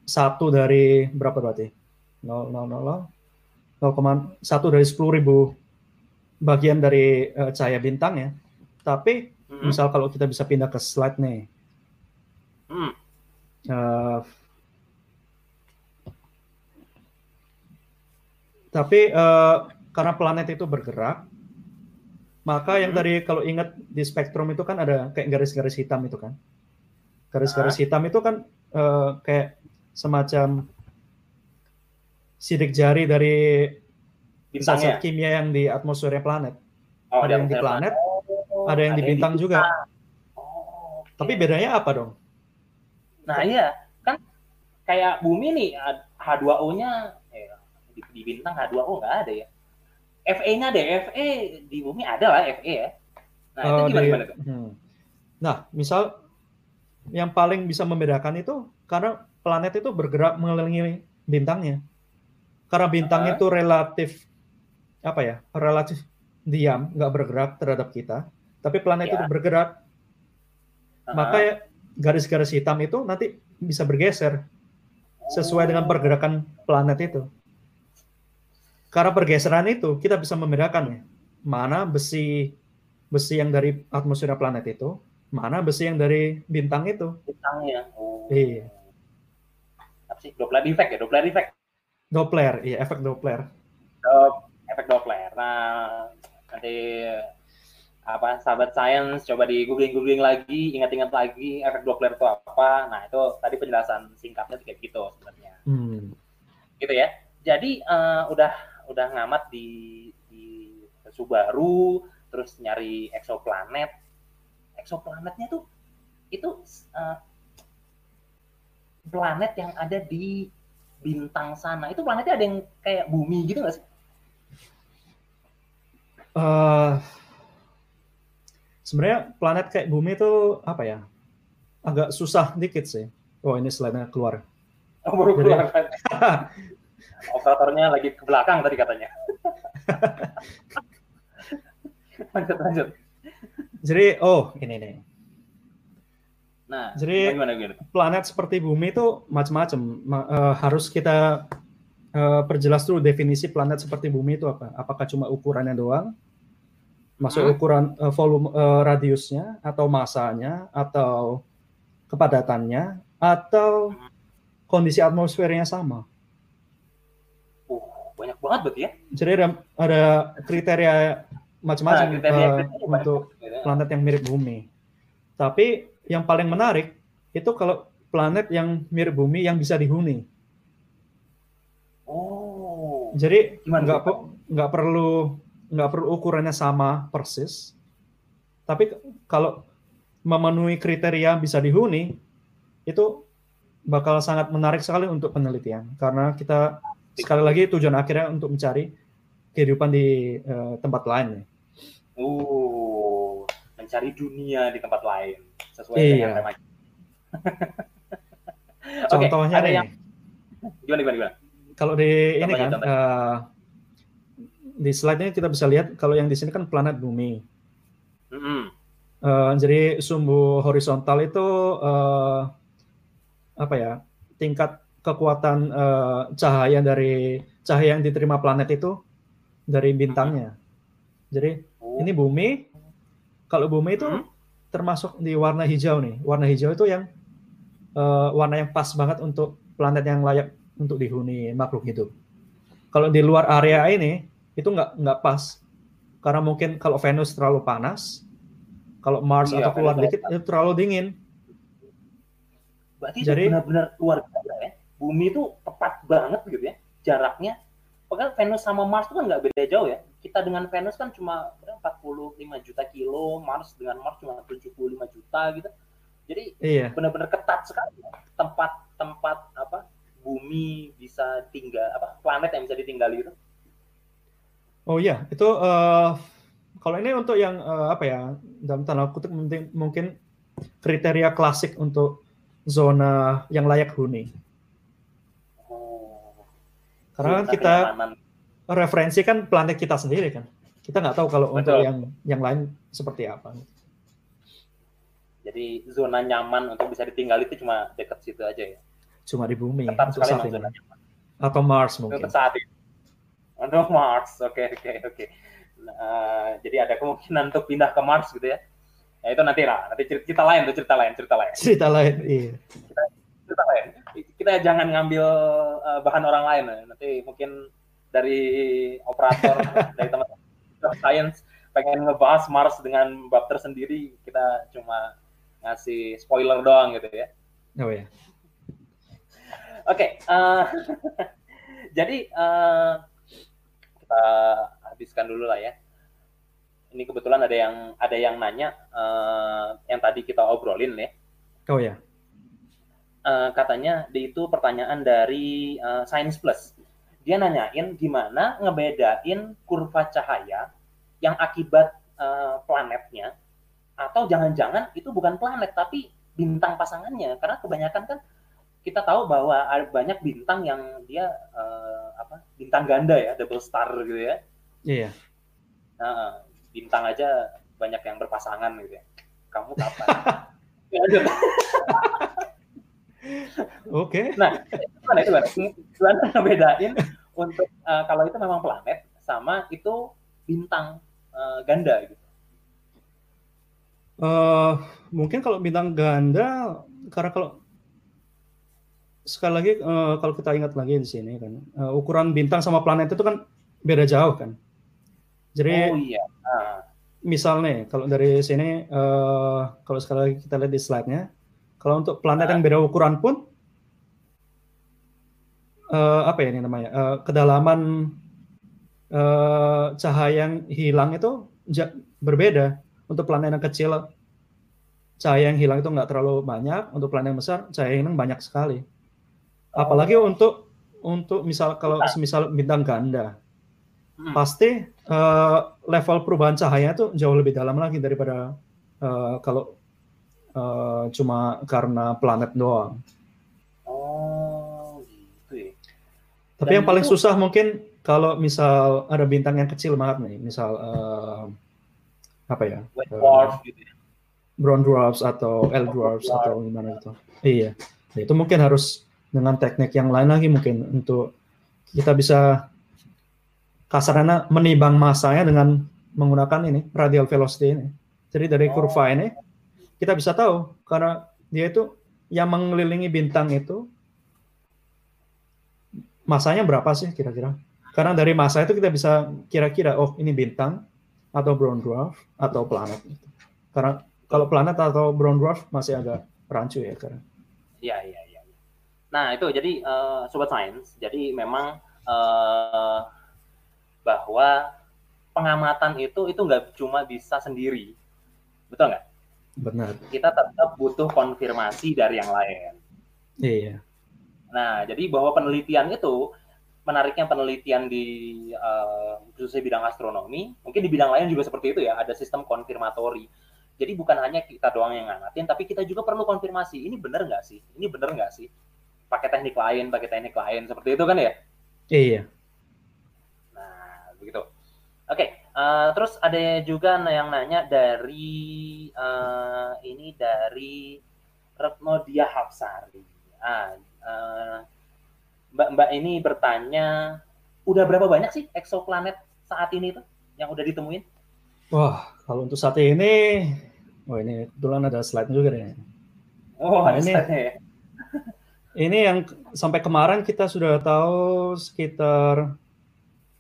satu dari berapa berarti 0, 0, 0, 0,1 dari sepuluh ribu bagian dari uh, cahaya bintang ya tapi Hmm. Misal kalau kita bisa pindah ke slide nih. Hmm. Uh, tapi uh, karena planet itu bergerak, maka yang hmm. tadi kalau ingat di spektrum itu kan ada kayak garis-garis hitam itu kan. Garis-garis ah. hitam itu kan uh, kayak semacam sidik jari dari zat kimia yang di atmosfer planet. Oh, ada yang di planet, ada yang di bintang juga. Oh, okay. Tapi bedanya apa dong? Nah iya, kan kayak bumi nih H2O-nya eh, di, di bintang H2O nggak ada ya. Fe-nya deh, Fe di bumi ada lah Fe ya. Nah itu oh, gimana, gimana tuh? Hmm. Nah misal yang paling bisa membedakan itu karena planet itu bergerak mengelilingi bintangnya. Karena bintang uh -huh. itu relatif apa ya? Relatif diam, nggak bergerak terhadap kita tapi planet ya. itu bergerak, uh-huh. maka garis-garis hitam itu nanti bisa bergeser sesuai dengan pergerakan planet itu. Karena pergeseran itu kita bisa membedakan ya, mana besi besi yang dari atmosfer planet itu, mana besi yang dari bintang itu. Bintangnya. Oh. Iya. Apa sih? Doppler effect ya, Doppler effect. Doppler, iya efek Doppler. Do efek Doppler. Nah, nanti apa sahabat sains coba di googling googling lagi ingat-ingat lagi efek Doppler itu apa nah itu tadi penjelasan singkatnya kayak gitu sebenarnya hmm. gitu ya jadi uh, udah udah ngamat di di Subaru terus nyari exoplanet exoplanetnya tuh itu uh, planet yang ada di bintang sana. Itu planetnya ada yang kayak bumi gitu nggak sih? Uh, sebenarnya planet kayak bumi itu apa ya? Agak susah dikit sih. Oh ini slide-nya keluar. Oh, baru Jadi, keluar. kan operatornya lagi ke belakang tadi katanya lanjut lanjut jadi oh ini nih nah jadi gimana, gimana? planet seperti bumi itu macam-macam uh, harus kita uh, perjelas dulu definisi planet seperti bumi itu apa apakah cuma ukurannya doang Masuk hmm? ukuran uh, volume uh, radiusnya atau masanya atau kepadatannya atau kondisi atmosfernya sama. Banyak banget berarti ya. Jadi ada, ada kriteria macam-macam nah, uh, untuk ya. planet yang mirip bumi. Tapi yang paling menarik itu kalau planet yang mirip bumi yang bisa dihuni. Oh. Jadi nggak nggak perlu nggak perlu ukurannya sama persis. Tapi kalau memenuhi kriteria bisa dihuni, itu bakal sangat menarik sekali untuk penelitian karena kita sekali lagi tujuan akhirnya untuk mencari kehidupan di uh, tempat lain. Oh, mencari dunia di tempat lain sesuai iya. dengan temanya. Contohnya okay, ada nih. Yang... Gimana gimana gimana? Kalau di contohnya, ini kan uh, di slide-nya kita bisa lihat kalau yang di sini kan planet bumi. Mm -hmm. uh, jadi sumbu horizontal itu uh, apa ya tingkat kekuatan uh, cahaya dari cahaya yang diterima planet itu dari bintangnya. Jadi oh. ini bumi. Kalau bumi itu hmm? termasuk di warna hijau nih. Warna hijau itu yang uh, warna yang pas banget untuk planet yang layak untuk dihuni makhluk hidup. Kalau di luar area ini itu nggak nggak pas karena mungkin kalau Venus terlalu panas, kalau Mars iya, atau keluar dikit itu terlalu dingin. Berarti Jadi, benar-benar luar biasa. Bumi itu tepat banget gitu ya jaraknya. Padahal Venus sama Mars itu kan nggak beda jauh ya. Kita dengan Venus kan cuma 45 juta kilo, Mars dengan Mars cuma 75 juta gitu jadi iya. benar-benar ketat sekali tempat-tempat apa bumi bisa tinggal apa planet yang bisa ditinggali itu. Oh iya, itu uh, kalau ini untuk yang uh, apa ya dalam tanda kutip mungkin, mungkin kriteria klasik untuk zona yang layak huni. Karena kan kita kenyamanan. referensi kan planet kita sendiri kan. Kita nggak tahu kalau Betul. untuk yang yang lain seperti apa. Jadi zona nyaman untuk bisa ditinggal itu cuma dekat situ aja ya. Cuma di bumi. Ketat sekali saat ini. Atau Mars mungkin. Untuk saat ini. Untuk Mars, oke okay, oke okay, oke. Okay. Nah, jadi ada kemungkinan untuk pindah ke Mars gitu ya. Ya itu nanti lah, nanti cerita, cerita lain tuh cerita lain, cerita lain. Cerita lain, iya. Cerita, cerita lain. Kita jangan ngambil uh, bahan orang lain, ya. nanti mungkin dari operator, dari teman-teman science pengen ngebahas Mars dengan bab tersendiri, kita cuma ngasih spoiler doang gitu ya. Oh ya. Oke, okay, uh, eh, jadi uh, kita habiskan dulu lah ya. Ini kebetulan ada yang ada yang nanya uh, yang tadi kita obrolin ya. Oh ya. Uh, katanya itu pertanyaan dari uh, Science Plus. Dia nanyain gimana ngebedain kurva cahaya yang akibat uh, planetnya atau jangan-jangan itu bukan planet tapi bintang pasangannya. Karena kebanyakan kan kita tahu bahwa ada banyak bintang yang dia uh, apa bintang ganda ya double star gitu ya. Iya. Nah, bintang aja banyak yang berpasangan gitu ya. Kamu kapan Oke. Nah, itu gimana? Gimana ngebedain untuk uh, kalau itu memang planet sama itu bintang uh, ganda gitu. Uh, mungkin kalau bintang ganda, karena kalau sekali lagi uh, kalau kita ingat lagi di sini kan uh, ukuran bintang sama planet itu kan beda jauh kan. Jadi oh, iya. Uh. misalnya kalau dari sini uh, kalau sekali lagi kita lihat di slide-nya, kalau untuk planet yang beda ukuran pun uh, apa ya ini namanya uh, kedalaman uh, cahaya yang hilang itu berbeda untuk planet yang kecil cahaya yang hilang itu nggak terlalu banyak untuk planet yang besar cahaya yang hilang banyak sekali apalagi oh. untuk untuk misal kalau misal bintang ganda hmm. pasti uh, level perubahan cahaya itu jauh lebih dalam lagi daripada uh, kalau uh, cuma karena planet doang. Oh, gitu ya. Tapi Dan yang paling itu... susah mungkin kalau misal ada bintang yang kecil banget nih, misal uh, apa ya? White dwarf uh, gitu ya. Brown dwarfs atau L dwarfs oh, atau gimana itu. Iya. Nah, itu mungkin harus dengan teknik yang lain lagi mungkin untuk kita bisa kasarnya menimbang masanya dengan menggunakan ini radial velocity ini. Jadi dari oh. kurva ini kita bisa tahu karena dia itu yang mengelilingi bintang itu masanya berapa sih kira-kira? Karena dari masa itu kita bisa kira-kira oh ini bintang atau brown dwarf atau planet. Karena kalau planet atau brown dwarf masih agak rancu ya karena. Iya iya iya. Nah itu jadi uh, sobat sains, jadi memang uh, bahwa pengamatan itu itu nggak cuma bisa sendiri, betul nggak? Benar. Kita tetap butuh konfirmasi dari yang lain. Iya. Nah, jadi bahwa penelitian itu menariknya penelitian di uh, khususnya bidang astronomi, mungkin di bidang lain juga seperti itu ya, ada sistem konfirmatori. Jadi bukan hanya kita doang yang ngamatin, tapi kita juga perlu konfirmasi. Ini benar nggak sih? Ini benar nggak sih? Pakai teknik lain, pakai teknik lain, seperti itu kan ya? Iya. Nah, begitu. Oke, okay, uh, terus ada juga yang nanya dari uh, ini dari Retno Dia Hapsari. Ah, uh, Mbak-mbak ini bertanya, udah berapa banyak sih eksoplanet saat ini tuh yang udah ditemuin? Wah, kalau untuk saat ini, oh ini kebetulan ada slide juga nih. Oh, nah, ada ini, slide ya. Ini yang sampai kemarin kita sudah tahu sekitar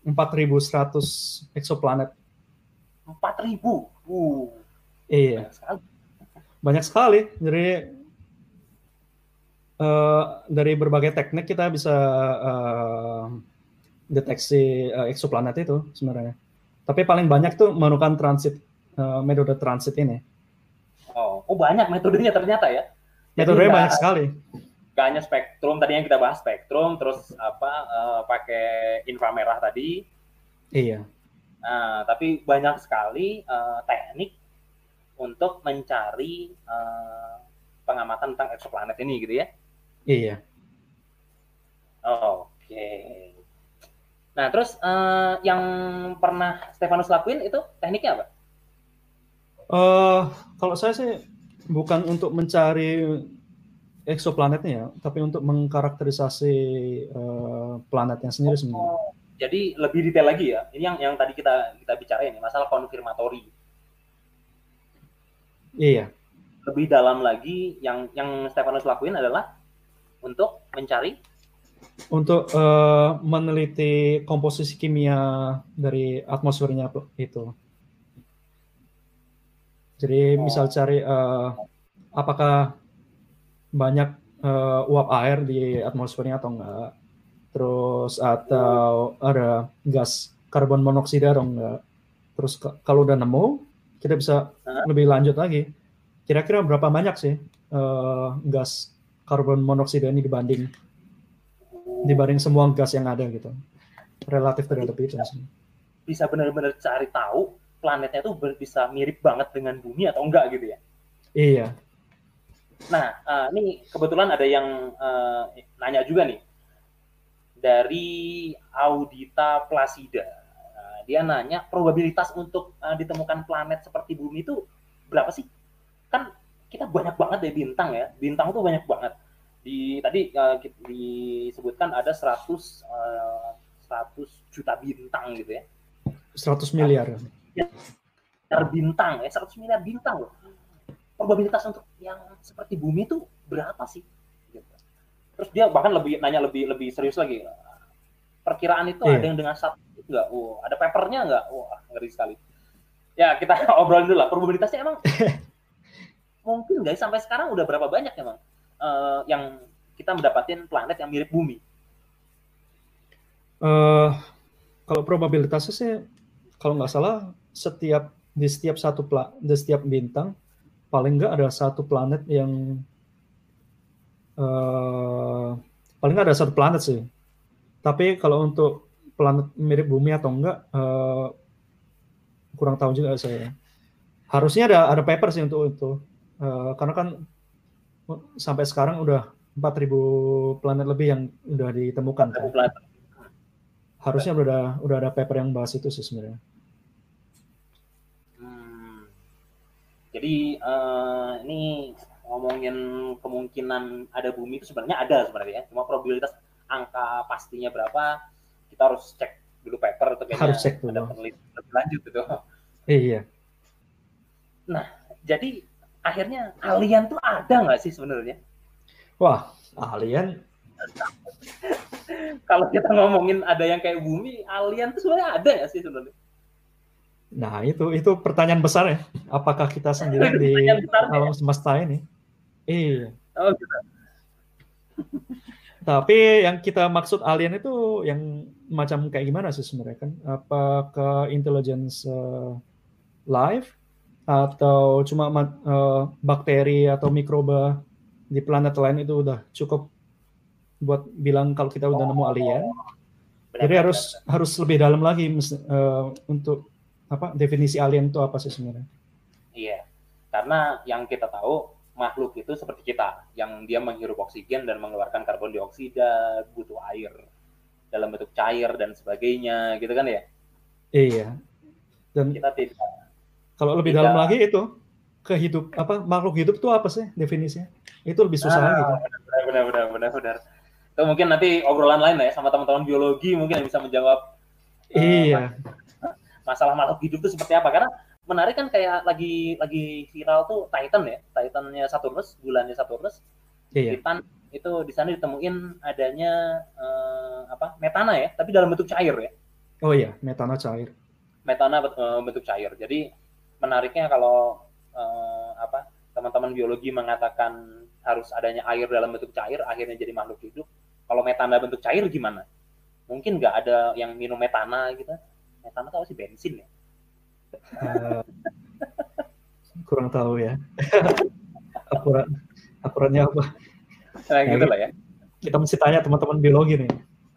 4.100 eksoplanet. 4.000? Uh. Iya. Banyak sekali. Banyak sekali. Jadi uh, dari berbagai teknik kita bisa uh, deteksi uh, eksoplanet itu sebenarnya. Tapi paling banyak tuh menggunakan transit uh, metode transit ini. Oh, oh banyak metodenya ternyata ya. Metodenya banyak sekali gak hanya spektrum tadi yang kita bahas spektrum terus apa uh, pakai inframerah tadi. Iya. Nah tapi banyak sekali uh, teknik untuk mencari uh, pengamatan tentang eksoplanet ini gitu ya? Iya. Oke. Okay. nah terus uh, yang pernah Stefanus lakuin itu tekniknya apa? Uh, kalau saya sih bukan untuk mencari eksoplanetnya ya, tapi untuk mengkarakterisasi uh, planetnya sendiri oh, sebenarnya. Jadi lebih detail lagi ya. Ini yang yang tadi kita kita bicara ini masalah konfirmatori. Iya. Lebih dalam lagi yang yang Stefanus lakuin adalah untuk mencari untuk uh, meneliti komposisi kimia dari atmosfernya itu. Jadi oh. misal cari uh, apakah banyak uh, uap air di atmosfernya atau enggak. Terus atau ada gas karbon monoksida atau enggak. Terus kalau udah nemu kita bisa lebih lanjut lagi. Kira-kira berapa banyak sih uh, gas karbon monoksida ini dibanding dibanding semua gas yang ada gitu? Relatif terhadap itu bisa. benar-benar cari tahu planetnya itu bisa mirip banget dengan bumi atau enggak gitu ya? Iya Nah, uh, ini kebetulan ada yang uh, nanya juga nih dari Audita Placida. Uh, dia nanya probabilitas untuk uh, ditemukan planet seperti bumi itu berapa sih? Kan kita banyak banget ya bintang ya. Bintang tuh banyak banget. Di tadi uh, disebutkan ada 100 uh, 100 juta bintang gitu ya. 100 miliar. Ya, bintang ya, 100 miliar bintang loh probabilitas untuk yang seperti bumi itu berapa sih? Gitu. Terus dia bahkan lebih nanya lebih lebih serius lagi. Perkiraan itu yeah. ada yang dengan satu enggak? Oh, ada papernya enggak? Wah, oh, ngeri sekali. Ya, kita obrolin dulu lah. Probabilitasnya emang mungkin guys sampai sekarang udah berapa banyak emang uh, yang kita mendapatkan planet yang mirip bumi? Uh, kalau probabilitasnya sih kalau nggak salah setiap di setiap satu pla, di setiap bintang paling nggak ada satu planet yang uh, paling nggak ada satu planet sih. Tapi kalau untuk planet mirip bumi atau enggak uh, kurang tahu juga saya. Harusnya ada ada paper sih untuk itu. Uh, karena kan sampai sekarang udah 4000 planet lebih yang udah ditemukan. Kan? Harusnya udah ada udah ada paper yang bahas itu sih sebenarnya. Jadi uh, ini ngomongin kemungkinan ada bumi itu sebenarnya ada sebenarnya ya. Cuma probabilitas angka pastinya berapa kita harus cek dulu paper atau kayaknya harus cek dulu. ada penelitian lebih lanjut gitu. Iya. Nah, jadi akhirnya alien tuh ada nggak sih sebenarnya? Wah, alien. Kalau kita ngomongin ada yang kayak bumi, alien tuh sebenarnya ada ya sih sebenarnya? Nah, itu itu pertanyaan besar ya. Apakah kita sendiri di alam semesta ini? Iya. Oh, gitu. Tapi yang kita maksud alien itu yang macam kayak gimana sih sebenarnya kan? Apakah intelligence uh, life atau cuma uh, bakteri atau mikroba di planet lain itu udah cukup buat bilang kalau kita udah nemu alien? Benar, Jadi benar, harus benar. harus lebih dalam lagi uh, untuk apa definisi alien itu apa sih sebenarnya? Iya, karena yang kita tahu makhluk itu seperti kita yang dia menghirup oksigen dan mengeluarkan karbon dioksida butuh air dalam bentuk cair dan sebagainya gitu kan ya? Iya. Dan kita tidak kalau lebih tidak, dalam lagi itu kehidup apa makhluk hidup itu apa sih definisinya? Itu lebih susah ah, gitu benar benar benar benar benar itu mungkin nanti obrolan lain ya sama teman-teman biologi mungkin yang bisa menjawab iya. Uh, masalah makhluk hidup itu seperti apa karena menarik kan kayak lagi lagi viral tuh Titan ya, Titannya Saturnus, bulannya Saturnus. Iya. Titan itu di sana ditemuin adanya uh, apa? metana ya, tapi dalam bentuk cair ya. Oh iya, metana cair. Metana uh, bentuk cair. Jadi menariknya kalau uh, apa? teman-teman biologi mengatakan harus adanya air dalam bentuk cair, akhirnya jadi makhluk hidup. Kalau metana bentuk cair gimana? Mungkin nggak ada yang minum metana gitu. Metana itu apa sih bensin ya? Uh, kurang tahu ya. Akurat, akuratnya apa? Nah, gitu lah ya. Kita mesti tanya teman-teman biologi nih.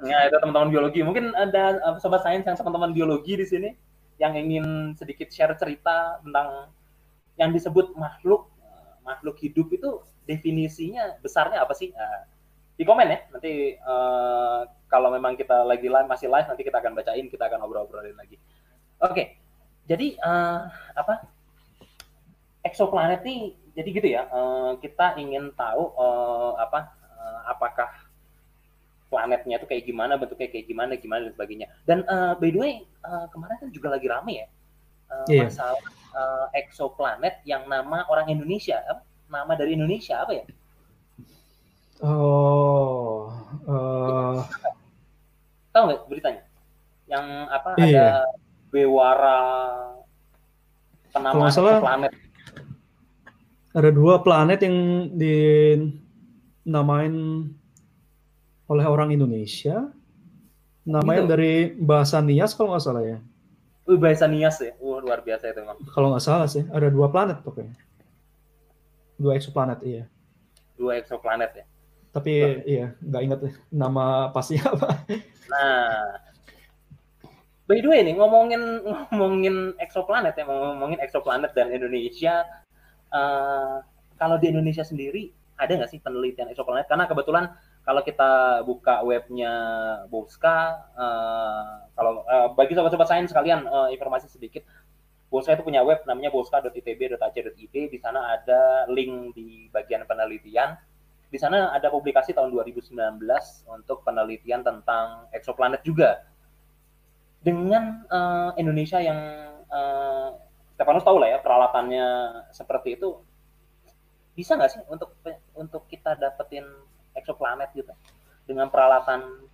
Ya, itu teman-teman biologi. Mungkin ada uh, sobat sains yang teman-teman biologi di sini yang ingin sedikit share cerita tentang yang disebut makhluk makhluk hidup itu definisinya besarnya apa sih? Di komen ya. Nanti uh, kalau memang kita lagi live masih live nanti kita akan bacain, kita akan obrol-obrolin lagi. Oke. Okay jadi uh, apa eksoplanet nih jadi gitu ya uh, kita ingin tahu uh, apa uh, apakah planetnya itu kayak gimana bentuknya kayak gimana gimana dan sebagainya dan uh, by the way uh, kemarin kan juga lagi rame ya uh, yeah. masalah uh, eksoplanet yang nama orang Indonesia apa? nama dari Indonesia apa ya oh uh... tahu nggak beritanya yang apa yeah. ada Bewara penamaan salah, planet. Ada dua planet yang dinamain oleh orang Indonesia. Namanya gitu. dari bahasa Nias kalau nggak salah ya. Uh, bahasa Nias ya, uh, luar biasa itu memang. Kalau nggak salah sih, ada dua planet pokoknya. Dua eksoplanet iya. Dua eksoplanet ya. Tapi Tuh. iya, nggak ingat nama pasti apa. Nah, By the way nih ngomongin ngomongin eksoplanet ya ngomongin eksoplanet dan Indonesia uh, kalau di Indonesia sendiri ada nggak sih penelitian eksoplanet karena kebetulan kalau kita buka webnya Boska uh, kalau uh, bagi sobat-sobat sains sekalian uh, informasi sedikit Boska itu punya web namanya boska.itb.ac.id di sana ada link di bagian penelitian di sana ada publikasi tahun 2019 untuk penelitian tentang eksoplanet juga. Dengan uh, Indonesia yang uh, Stefanus tahu lah ya peralatannya seperti itu bisa nggak sih untuk untuk kita dapetin exoplanet gitu? Dengan peralatan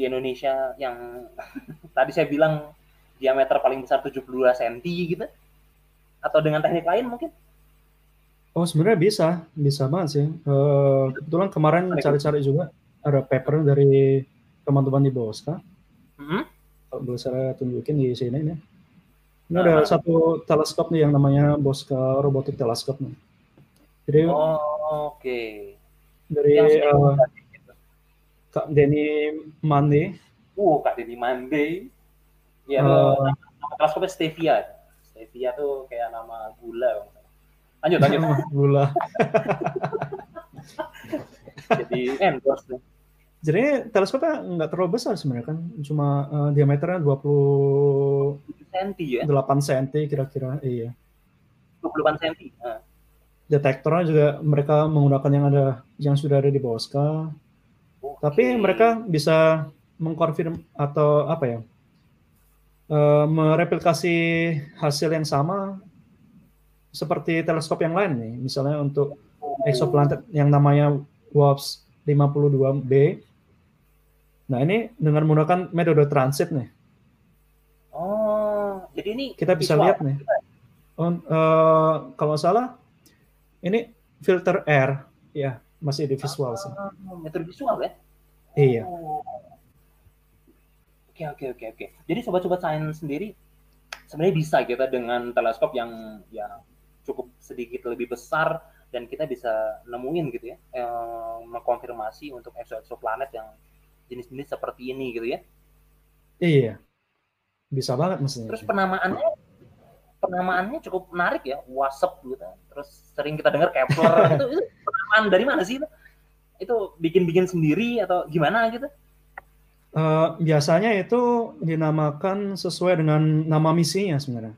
di Indonesia yang tadi saya bilang diameter paling besar 72 cm gitu? Atau dengan teknik lain mungkin Oh sebenarnya bisa, bisa banget sih. Uh, kebetulan kemarin cari-cari juga ada paper dari teman-teman di Boska. Hmm? boleh saya tunjukin di sini nih. Ini ada uh, satu teleskop nih yang namanya Bosca Robotic Telescope nih. Jadi oh, oke. Okay. Dari uh, Kak Denny Mande. Uh, Kak Denny Mande. Ya, uh, nama teleskopnya Stevia. Stevia tuh kayak nama gula. Lanjut, lanjut. gula. Jadi endorse tuh. Jadi teleskopnya nggak terlalu besar sebenarnya kan, cuma uh, diameternya 20 cm ya. 8 cm kira-kira, iya. 28 cm. Uh. Detektornya juga mereka menggunakan yang ada yang sudah ada di Boska. Okay. Tapi mereka bisa mengkonfirm atau apa ya? uh, mereplikasi hasil yang sama seperti teleskop yang lain nih. Misalnya untuk exoplanet yang namanya WAPS 52b. Nah, ini dengan menggunakan metode transit nih. Oh, jadi ini kita bisa visual. lihat nih. Oh, uh, kalau salah ini filter air, ya masih di visual sih. Oh, metode visual ya? Iya. Oh. Oke oke oke oke. Jadi sobat-sobat sains sendiri sebenarnya bisa kita dengan teleskop yang ya cukup sedikit lebih besar dan kita bisa nemuin gitu ya, eh, mengkonfirmasi untuk exoplanet yang jenis-jenis seperti ini gitu ya. Iya, bisa banget mestinya. Terus penamaannya, penamaannya cukup menarik ya, WASP gitu. Terus sering kita dengar Kepler itu, itu penamaan dari mana sih itu? Itu bikin-bikin sendiri atau gimana gitu? Uh, biasanya itu dinamakan sesuai dengan nama misinya sebenarnya.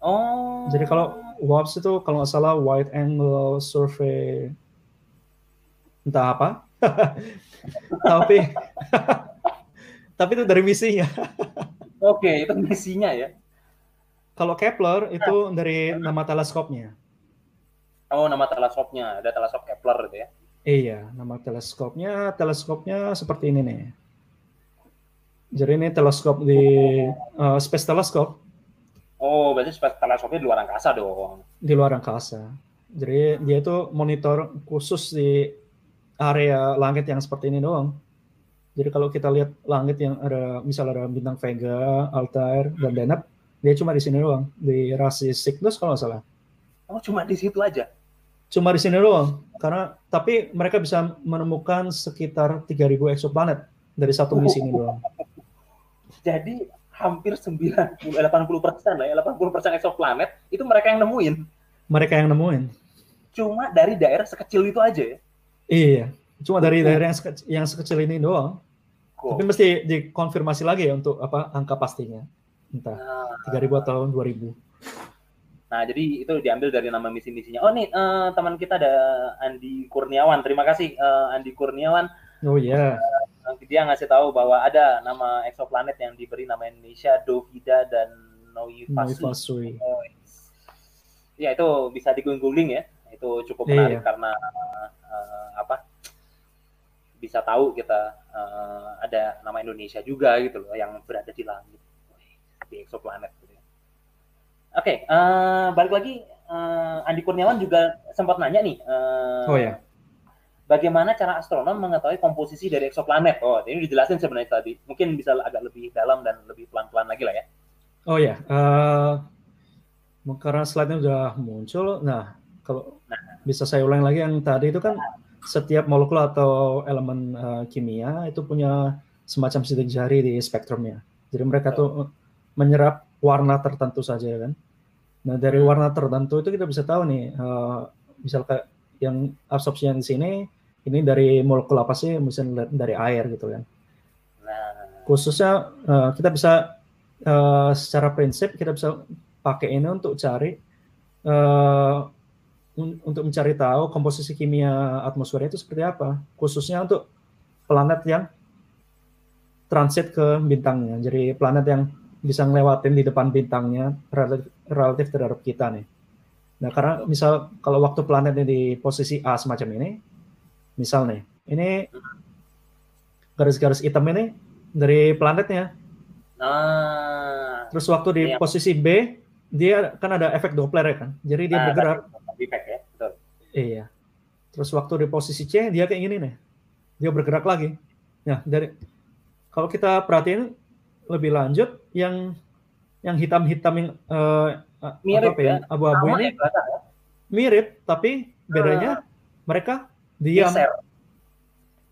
Oh. Jadi kalau WAPS itu kalau nggak salah wide angle survey entah apa. tapi tapi itu dari misinya. Oke, itu misinya ya. Kalau Kepler itu dari nama teleskopnya. Oh, nama teleskopnya. Ada teleskop Kepler gitu ya. Iya, nama teleskopnya, teleskopnya seperti ini nih. Jadi ini teleskop di uh, Space Telescope Oh, berarti teleskopnya di luar angkasa dong. Di luar angkasa. Jadi dia itu monitor khusus di area langit yang seperti ini doang. Jadi kalau kita lihat langit yang ada misalnya ada bintang Vega, Altair, dan Deneb, dia cuma di sini doang, di rasi Cygnus kalau nggak salah. Oh, cuma di situ aja? Cuma di sini doang. Karena tapi mereka bisa menemukan sekitar 3000 exoplanet dari satu misi ini doang. Jadi hampir 90 80 persen lah ya 80 persen exoplanet itu mereka yang nemuin mereka yang nemuin cuma dari daerah sekecil itu aja ya iya cuma dari daerah yang sekecil, yang sekecil ini doang Kok. tapi mesti dikonfirmasi lagi ya untuk apa angka pastinya entah nah, 3000 atau 2000 Nah, jadi itu diambil dari nama misi-misinya. Oh, nih uh, teman kita ada Andi Kurniawan. Terima kasih uh, Andi Kurniawan. Oh iya. Yeah dia ngasih tahu bahwa ada nama exoplanet yang diberi nama Indonesia Dovida dan Noivasui. Oh, ya itu bisa diguling ya. Itu cukup menarik iya. karena uh, apa? Bisa tahu kita uh, ada nama Indonesia juga gitu loh yang berada di langit di exoplanet. Gitu ya. Oke, okay, uh, eh, balik lagi uh, Andi Kurniawan juga sempat nanya nih. Uh, oh ya bagaimana cara astronom mengetahui komposisi dari eksoplanet. Oh, ini dijelasin sebenarnya tadi. Mungkin bisa agak lebih dalam dan lebih pelan-pelan lagi lah ya. Oh ya, uh, karena slide-nya sudah muncul. Nah, kalau nah. bisa saya ulang lagi yang tadi itu kan setiap molekul atau elemen uh, kimia itu punya semacam sidik jari di spektrumnya. Jadi mereka tuh menyerap warna tertentu saja kan. Nah dari warna tertentu itu kita bisa tahu nih, uh, misalkan yang absorpsi yang di sini ini dari molekul apa sih misalnya dari air gitu kan nah. khususnya uh, kita bisa uh, secara prinsip kita bisa pakai ini untuk cari uh, un untuk mencari tahu komposisi kimia atmosfer itu seperti apa khususnya untuk planet yang transit ke bintangnya jadi planet yang bisa ngelewatin di depan bintangnya relatif, relatif terhadap kita nih. Nah karena misal kalau waktu planetnya di posisi A semacam ini, Misal nih, ini garis-garis hitam ini dari planetnya. Nah. Terus waktu di iya. posisi B, dia kan ada efek Doppler ya kan. Jadi dia nah, bergerak. Efek ya, betul. Iya. Terus waktu di posisi C, dia kayak gini nih. Dia bergerak lagi. Nah, dari kalau kita perhatiin lebih lanjut yang yang hitam-hitam yang uh, mirip apa ya, abu-abu ini ya, mirip tapi bedanya uh, mereka diam. Geser.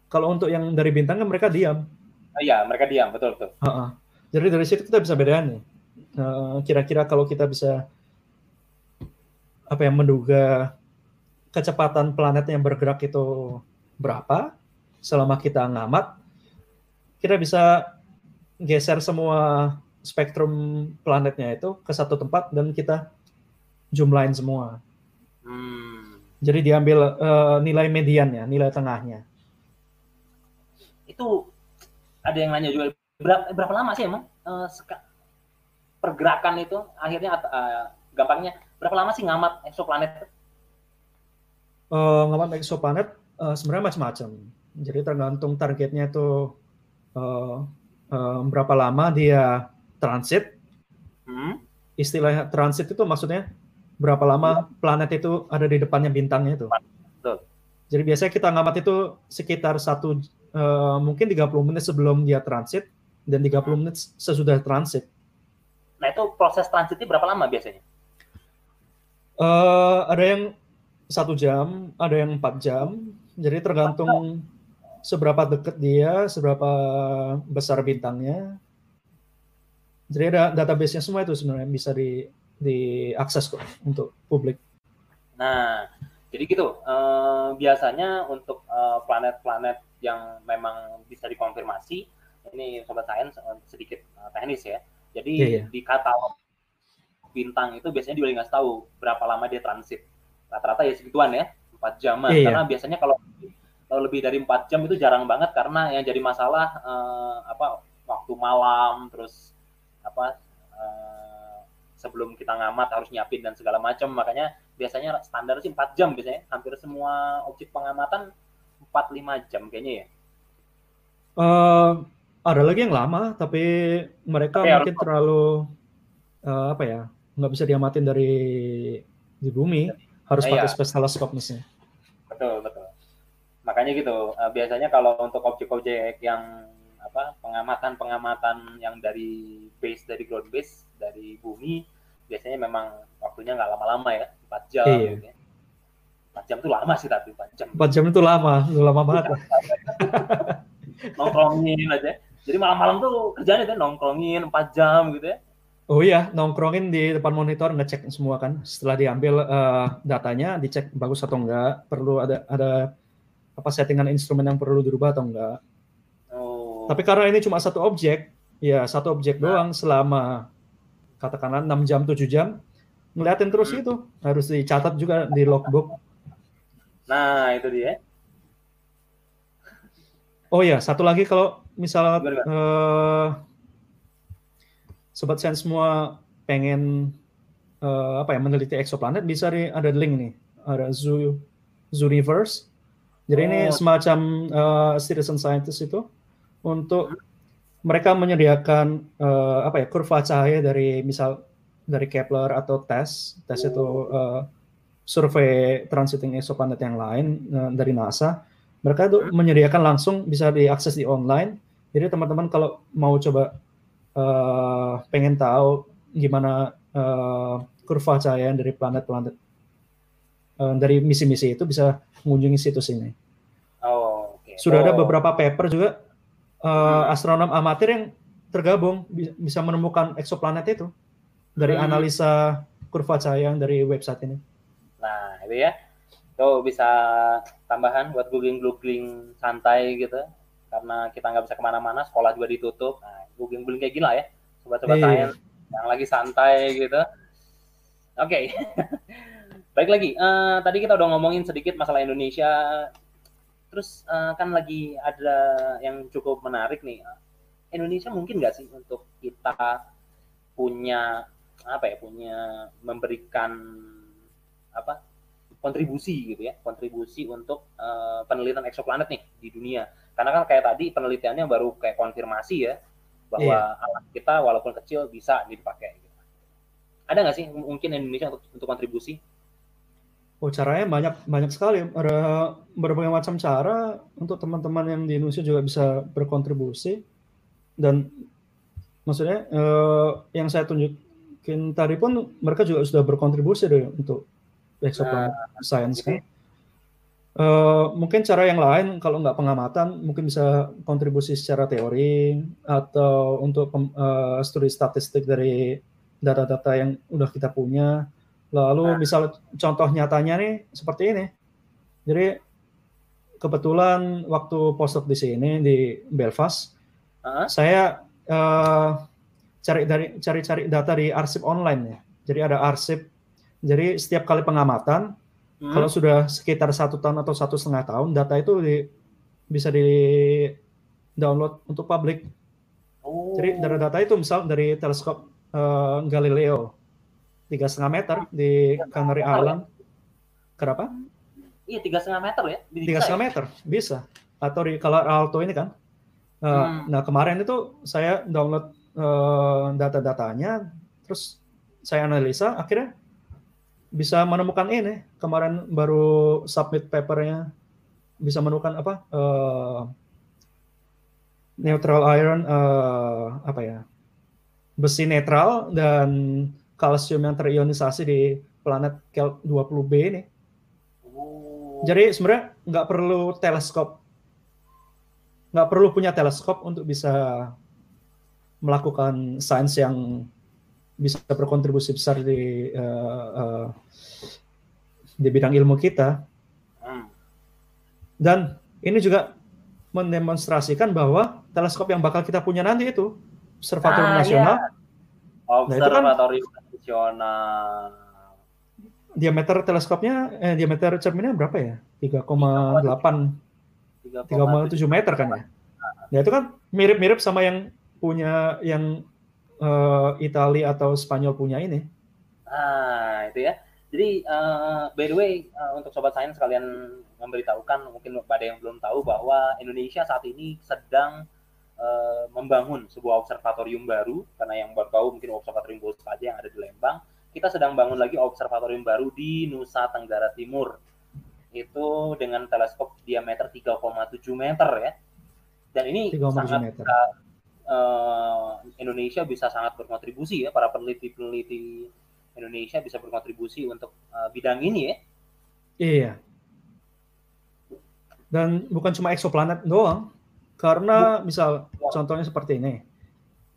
Kalau untuk yang dari bintang kan mereka diam. Iya, mereka diam, betul betul. Uh -uh. Jadi dari situ kita bisa bedain nih. Uh, kira-kira kalau kita bisa apa yang menduga kecepatan planet yang bergerak itu berapa selama kita ngamat, kita bisa geser semua spektrum planetnya itu ke satu tempat dan kita jumlahin semua. Hmm. Jadi diambil uh, nilai mediannya, nilai tengahnya. Itu ada yang nanya juga berapa, berapa lama sih emang uh, pergerakan itu akhirnya uh, gampangnya berapa lama sih ngamat exoplanet? Uh, ngamat exoplanet uh, sebenarnya macam-macam. Jadi tergantung targetnya itu uh, uh, berapa lama dia transit. Hmm? Istilah transit itu maksudnya berapa lama planet itu ada di depannya bintangnya itu. Betul. Jadi biasanya kita ngamat itu sekitar satu uh, mungkin 30 menit sebelum dia transit dan 30 menit sesudah transit. Nah itu proses transitnya berapa lama biasanya? Uh, ada yang satu jam, ada yang empat jam. Jadi tergantung seberapa dekat dia, seberapa besar bintangnya. Jadi ada database-nya semua itu sebenarnya bisa di diakses kok untuk publik. Nah, jadi gitu. Uh, biasanya untuk planet planet-planet yang memang bisa dikonfirmasi, ini sobat sains sedikit uh, teknis ya. Jadi yeah, yeah. di katalog bintang itu biasanya dia nggak tahu berapa lama dia transit. Rata-rata ya segituan ya, empat jam. Yeah, iya. karena yeah. biasanya kalau kalau lebih dari empat jam itu jarang banget karena yang jadi masalah uh, apa waktu malam terus apa uh, sebelum kita ngamat harus nyiapin dan segala macam. Makanya biasanya standar sih empat jam biasanya. Hampir semua objek pengamatan empat lima jam kayaknya ya. Uh, ada lagi yang lama tapi mereka tapi mungkin harus... terlalu uh, apa ya nggak bisa diamatin dari di bumi. Harus nah, pakai iya. space teleskop misalnya betul betul. Makanya gitu uh, biasanya kalau untuk objek-objek yang apa pengamatan-pengamatan yang dari base dari ground base dari bumi biasanya memang waktunya nggak lama-lama ya empat jam iya. gitu ya. 4 jam itu lama sih tapi empat jam empat jam itu lama itu lama banget nongkrongin aja jadi malam-malam tuh kerjanya tuh nongkrongin empat jam gitu ya Oh iya, nongkrongin di depan monitor ngecek semua kan. Setelah diambil uh, datanya, dicek bagus atau enggak, perlu ada ada apa settingan instrumen yang perlu dirubah atau enggak. Oh. Tapi karena ini cuma satu objek, ya satu objek nah. doang selama katakanlah 6 jam 7 jam ngeliatin terus hmm. itu harus dicatat juga di logbook. Nah, itu dia. Oh ya, satu lagi kalau misal uh, sobat sains semua pengen uh, apa ya meneliti exoplanet bisa di, ada link nih, ada Zoo Zooniverse jadi oh. ini semacam uh, citizen scientist itu untuk mereka menyediakan uh, apa ya kurva cahaya dari misal dari Kepler atau TESS. TESS oh. itu uh, survei transiting exoplanet yang lain uh, dari NASA. Mereka itu hmm. menyediakan langsung bisa diakses di online. Jadi teman-teman kalau mau coba uh, pengen tahu gimana uh, kurva cahaya dari planet-planet uh, dari misi-misi itu bisa mengunjungi situs ini. Oh, okay. Sudah oh. ada beberapa paper juga uh, astronom amatir yang tergabung bisa menemukan eksoplanet itu dari hmm. analisa kurva cahaya dari website ini. Nah, itu ya. Tuh bisa tambahan buat googling-googling santai gitu. Karena kita nggak bisa ke mana-mana, sekolah juga ditutup. Nah, googling-googling kayak gila ya. Sobat-sobat yeah. yang lagi santai gitu. Oke. Okay. Baik lagi, uh, tadi kita udah ngomongin sedikit masalah Indonesia. Terus uh, kan lagi ada yang cukup menarik nih. Indonesia mungkin nggak sih untuk kita punya apa ya punya memberikan apa kontribusi gitu ya kontribusi untuk uh, penelitian eksoplanet nih di dunia karena kan kayak tadi penelitiannya baru kayak konfirmasi ya bahwa yeah. alat kita walaupun kecil bisa dipakai gitu. ada nggak sih mungkin Indonesia untuk untuk kontribusi Oh caranya banyak banyak sekali. Ada berbagai macam cara untuk teman-teman yang di Indonesia juga bisa berkontribusi. Dan maksudnya eh, yang saya tunjukin tadi pun mereka juga sudah berkontribusi deh untuk exoplanet nah, science kan. Uh, mungkin cara yang lain kalau nggak pengamatan mungkin bisa kontribusi secara teori atau untuk uh, studi statistik dari data-data yang udah kita punya Lalu nah. misal contoh nyatanya nih seperti ini. Jadi kebetulan waktu postdoc di sini di Belfast, uh-huh. saya uh, cari dari cari-cari data di arsip online ya. Jadi ada arsip. Jadi setiap kali pengamatan, hmm. kalau sudah sekitar satu tahun atau satu setengah tahun, data itu di, bisa di download untuk publik. Oh. Jadi data-data itu misal dari teleskop uh, Galileo tiga setengah meter di Canary Island. Kenapa? Iya tiga setengah meter ya. Tiga setengah meter bisa. Atau di kalau Alto ini kan. Uh, hmm. Nah kemarin itu saya download uh, data-datanya, terus saya analisa, akhirnya bisa menemukan ini. Kemarin baru submit papernya, bisa menemukan apa? Uh, neutral iron, uh, apa ya? Besi netral dan kalsium yang terionisasi di planet Kel 20b ini. Oh. Jadi sebenarnya nggak perlu teleskop, nggak perlu punya teleskop untuk bisa melakukan sains yang bisa berkontribusi besar di uh, uh, di bidang ilmu kita. Hmm. Dan ini juga mendemonstrasikan bahwa teleskop yang bakal kita punya nanti itu observatorium ah, nasional. Iya. Observatorium nah, nasional. Diameter teleskopnya, eh, diameter cerminnya berapa ya? 3,8, 3,7 meter kan ya? Ya itu kan mirip-mirip sama yang punya yang uh, Italia atau Spanyol punya ini. Ah, itu ya. Jadi uh, by the way uh, untuk sobat sains kalian memberitahukan mungkin pada yang belum tahu bahwa Indonesia saat ini sedang uh, membangun sebuah observatorium baru karena yang baru tahu mungkin observatorium Bos aja yang ada di Lembang. Kita sedang bangun lagi observatorium baru di Nusa Tenggara Timur. Itu dengan teleskop diameter 3,7 meter ya. Dan ini sangat meter uh, Indonesia bisa sangat berkontribusi ya para peneliti-peneliti Indonesia bisa berkontribusi untuk uh, bidang ini ya. Iya. Dan bukan cuma eksoplanet doang, karena misal contohnya seperti ini,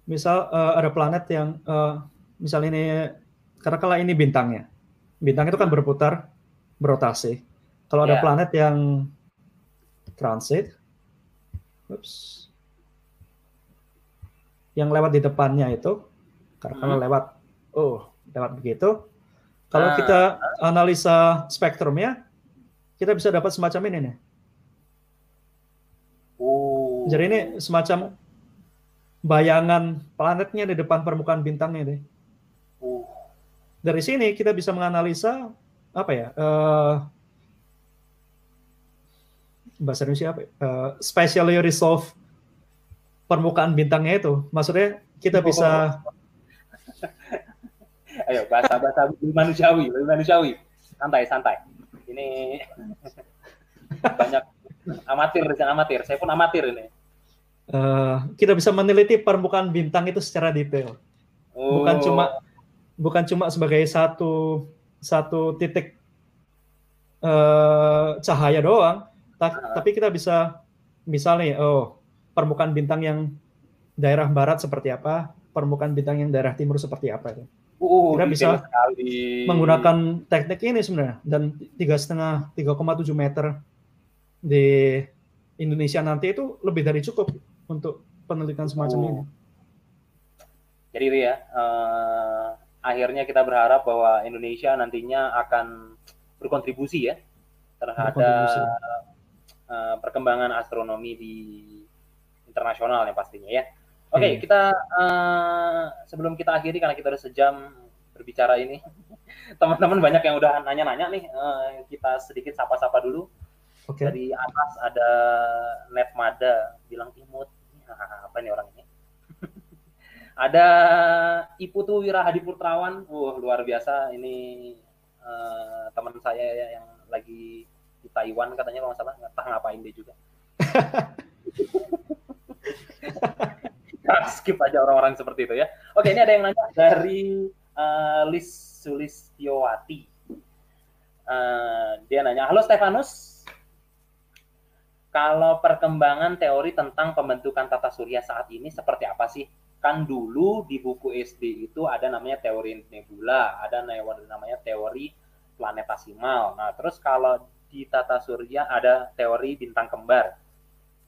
misal uh, ada planet yang uh, misal ini karena kalau ini bintangnya, bintang itu kan berputar, berotasi. Kalau ada yeah. planet yang transit, oops, yang lewat di depannya itu karena hmm. lewat oh lewat begitu kalau nah. kita analisa spektrumnya kita bisa dapat semacam ini nih. Jadi ini semacam bayangan planetnya di depan permukaan bintangnya deh oh. dari sini kita bisa menganalisa apa ya uh, bahasa Indonesia apa? Uh, spatially resolved permukaan bintangnya itu. Maksudnya kita bisa Ayo bahasa-bahasa lebih manusiawi, lebih manusiawi. Santai, santai. Ini banyak amatir, amatir. Saya pun amatir ini. Uh, kita bisa meneliti permukaan bintang itu secara detail. Oh. Bukan cuma bukan cuma sebagai satu satu titik uh, cahaya doang, ta uh. tapi kita bisa misalnya oh permukaan bintang yang daerah barat seperti apa, permukaan bintang yang daerah timur seperti apa itu. Uh, kita bisa sekali. menggunakan teknik ini sebenarnya dan tiga setengah 3,7 meter di Indonesia nanti itu lebih dari cukup untuk penelitian semacam uh. ini. Jadi itu ya, uh, akhirnya kita berharap bahwa Indonesia nantinya akan berkontribusi ya terhadap berkontribusi. Uh, perkembangan astronomi di internasional ya pastinya ya. Oke, okay, hmm. kita uh, sebelum kita akhiri karena kita udah sejam berbicara ini, teman-teman banyak yang udah nanya-nanya nih, uh, kita sedikit sapa-sapa dulu. Okay. Dari atas ada Netmada bilang imut, apa nih orang ini? ada Iputu Wirahadi Putrawan, uh, luar biasa ini uh, teman saya yang lagi di Taiwan katanya kalau nggak salah nggak tahu ngapain dia juga. skip aja orang-orang seperti itu ya. Oke, ini ada yang nanya dari uh, Lis Sulistiowati. Uh, dia nanya, halo Stefanus, kalau perkembangan teori tentang pembentukan tata surya saat ini seperti apa sih? Kan dulu di buku SD itu ada namanya teori nebula, ada namanya teori planetasimal. Nah, terus kalau di tata surya ada teori bintang kembar.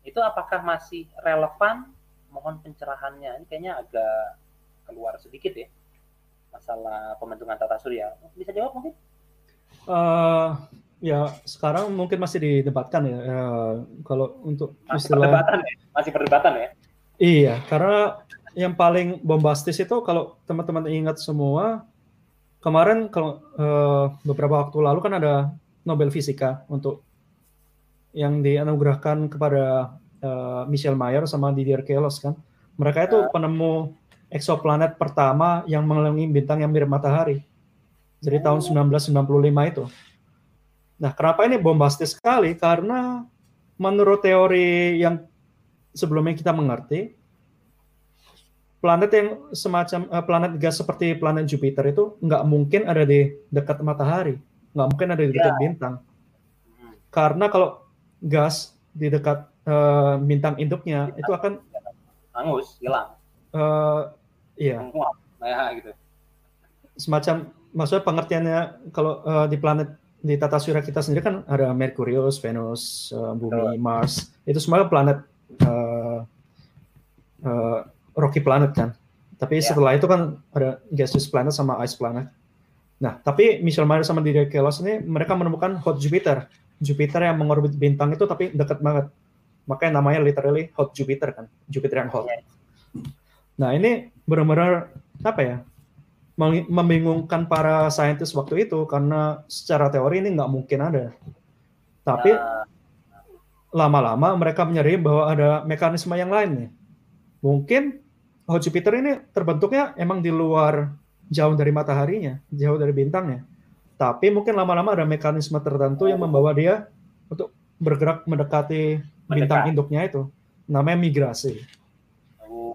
Itu apakah masih relevan mohon pencerahannya. Ini kayaknya agak keluar sedikit ya masalah pembentukan tata surya. Bisa jawab mungkin? Uh, ya sekarang mungkin masih didebatkan ya. Uh, kalau untuk masih istilah perdebatan ya, masih perdebatan ya. Iya, karena yang paling bombastis itu kalau teman-teman ingat semua kemarin kalau uh, beberapa waktu lalu kan ada Nobel Fisika untuk yang dianugerahkan kepada uh, Michel Mayer sama Didier Queloz kan. Mereka itu ya. penemu eksoplanet pertama yang mengelilingi bintang yang mirip matahari. Jadi oh. tahun 1995 itu. Nah, kenapa ini bombastis sekali? Karena menurut teori yang sebelumnya kita mengerti, planet yang semacam uh, planet gas seperti planet Jupiter itu nggak mungkin ada di dekat matahari, nggak mungkin ada di dekat ya. bintang. Karena kalau gas di dekat uh, bintang induknya ya. itu akan hangus, hilang. Uh, iya. Ya, gitu. Semacam maksudnya pengertiannya kalau uh, di planet di tata surya kita sendiri kan ada Merkurius, Venus, uh, Bumi, oh. Mars. Itu semua planet uh, uh, rocky planet kan. Tapi yeah. setelah itu kan ada gaseous planet sama ice planet. Nah, tapi Michel Mayer sama Didier Queloz ini mereka menemukan hot Jupiter. Jupiter yang mengorbit bintang itu tapi dekat banget. Makanya namanya literally hot Jupiter kan. Jupiter yang hot. Yeah. Nah, ini benar-benar apa ya? Membingungkan para saintis waktu itu karena secara teori ini nggak mungkin ada. Tapi nah. lama-lama mereka menyadari bahwa ada mekanisme yang lain nih. Mungkin oh Jupiter ini terbentuknya emang di luar jauh dari mataharinya, jauh dari bintangnya. Tapi mungkin lama-lama ada mekanisme tertentu yang membawa dia untuk bergerak mendekati bintang induknya itu. Namanya migrasi. Oh.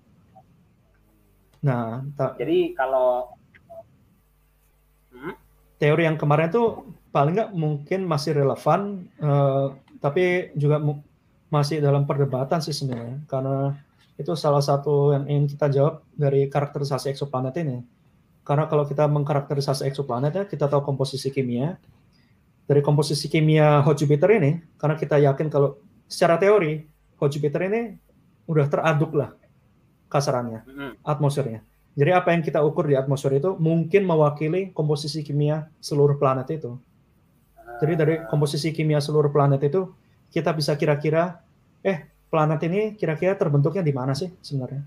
Nah, jadi kalau teori yang kemarin itu paling nggak mungkin masih relevan, uh, tapi juga masih dalam perdebatan sih sebenarnya, karena itu salah satu yang ingin kita jawab dari karakterisasi eksoplanet ini. Karena kalau kita mengkarakterisasi eksoplanet ya, kita tahu komposisi kimia. Dari komposisi kimia hot Jupiter ini, karena kita yakin kalau secara teori hot Jupiter ini udah teraduk lah kasarannya, atmosfernya. Jadi apa yang kita ukur di atmosfer itu mungkin mewakili komposisi kimia seluruh planet itu. Jadi dari komposisi kimia seluruh planet itu kita bisa kira-kira, eh planet ini kira-kira terbentuknya di mana sih sebenarnya?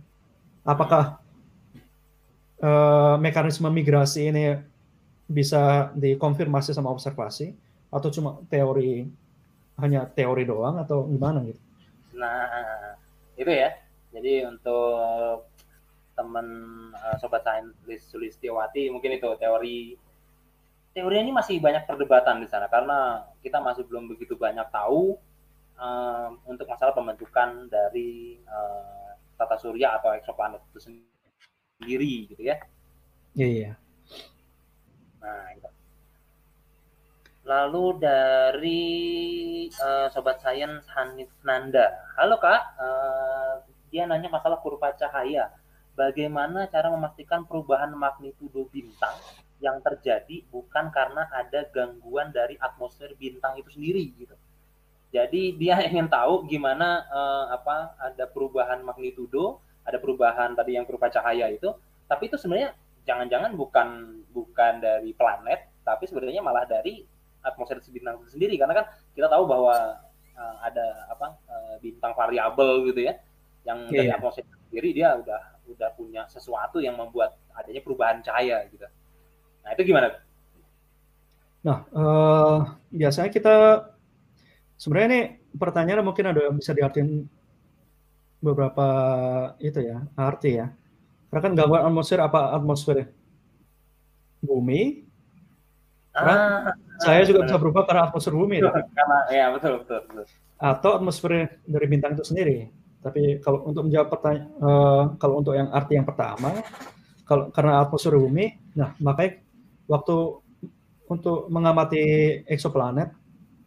Apakah uh, mekanisme migrasi ini bisa dikonfirmasi sama observasi atau cuma teori hanya teori doang atau gimana gitu? Nah itu ya. Jadi untuk teman uh, sobat saintis Sulistiawati mungkin itu teori teori ini masih banyak perdebatan di sana karena kita masih belum begitu banyak tahu uh, untuk masalah pembentukan dari uh, tata surya atau eksoplanet itu sendiri gitu ya. Iya. Yeah, Nah, gitu. Lalu dari uh, sobat sains Hanif Nanda, halo kak, uh, dia nanya masalah kurva cahaya bagaimana cara memastikan perubahan magnitudo bintang yang terjadi bukan karena ada gangguan dari atmosfer bintang itu sendiri gitu. Jadi dia ingin tahu gimana uh, apa ada perubahan magnitudo, ada perubahan tadi yang berupa cahaya itu, tapi itu sebenarnya jangan-jangan bukan bukan dari planet, tapi sebenarnya malah dari atmosfer bintang itu sendiri karena kan kita tahu bahwa uh, ada apa uh, bintang variabel gitu ya, yang yeah. dari iya. atmosfer sendiri dia udah udah punya sesuatu yang membuat adanya perubahan cahaya gitu. Nah itu gimana? Nah uh, biasanya kita sebenarnya ini pertanyaan mungkin ada bisa diartikan beberapa itu ya arti ya. Karena kan gangguan atmosfer apa atmosfer bumi. Ah, saya juga bisa berubah karena atmosfer bumi. Karena ya betul betul. betul. Atau atmosfer dari bintang itu sendiri. Tapi kalau untuk menjawab pertanyaan, uh, kalau untuk yang arti yang pertama, kalau karena atmosfer bumi, nah makanya waktu untuk mengamati eksoplanet,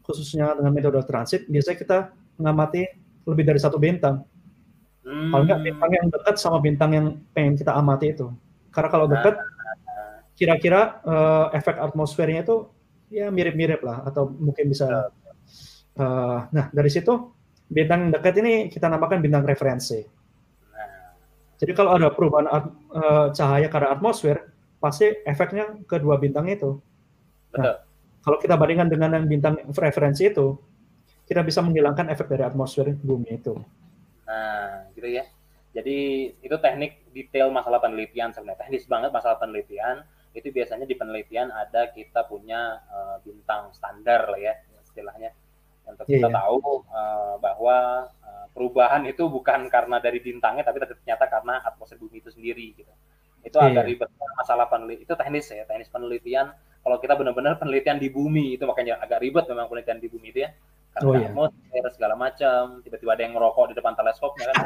khususnya dengan metode transit, biasanya kita mengamati lebih dari satu bintang. Hmm. Kalau nggak bintang yang dekat sama bintang yang pengen kita amati itu. Karena kalau dekat, kira-kira uh, efek atmosfernya itu ya mirip-mirip lah, atau mungkin bisa. Uh, nah dari situ bintang dekat ini kita namakan bintang referensi. Jadi kalau ada perubahan uh, cahaya karena atmosfer, pasti efeknya ke dua bintang itu. Nah, kalau kita bandingkan dengan yang bintang referensi itu, kita bisa menghilangkan efek dari atmosfer bumi itu. Nah, gitu ya. Jadi itu teknik detail masalah penelitian sebenarnya teknis banget masalah penelitian itu biasanya di penelitian ada kita punya uh, bintang standar lah ya istilahnya yeah. kita iya. tahu uh, bahwa uh, perubahan itu bukan karena dari bintangnya tapi ternyata karena atmosfer bumi itu sendiri gitu. Itu yeah. agak ribet masalah penelitian itu teknis ya teknis penelitian kalau kita benar-benar penelitian di bumi itu makanya agak ribet memang penelitian di bumi itu ya karena oh, iya. atmosfer segala macam tiba-tiba ada yang ngerokok di depan teleskopnya kan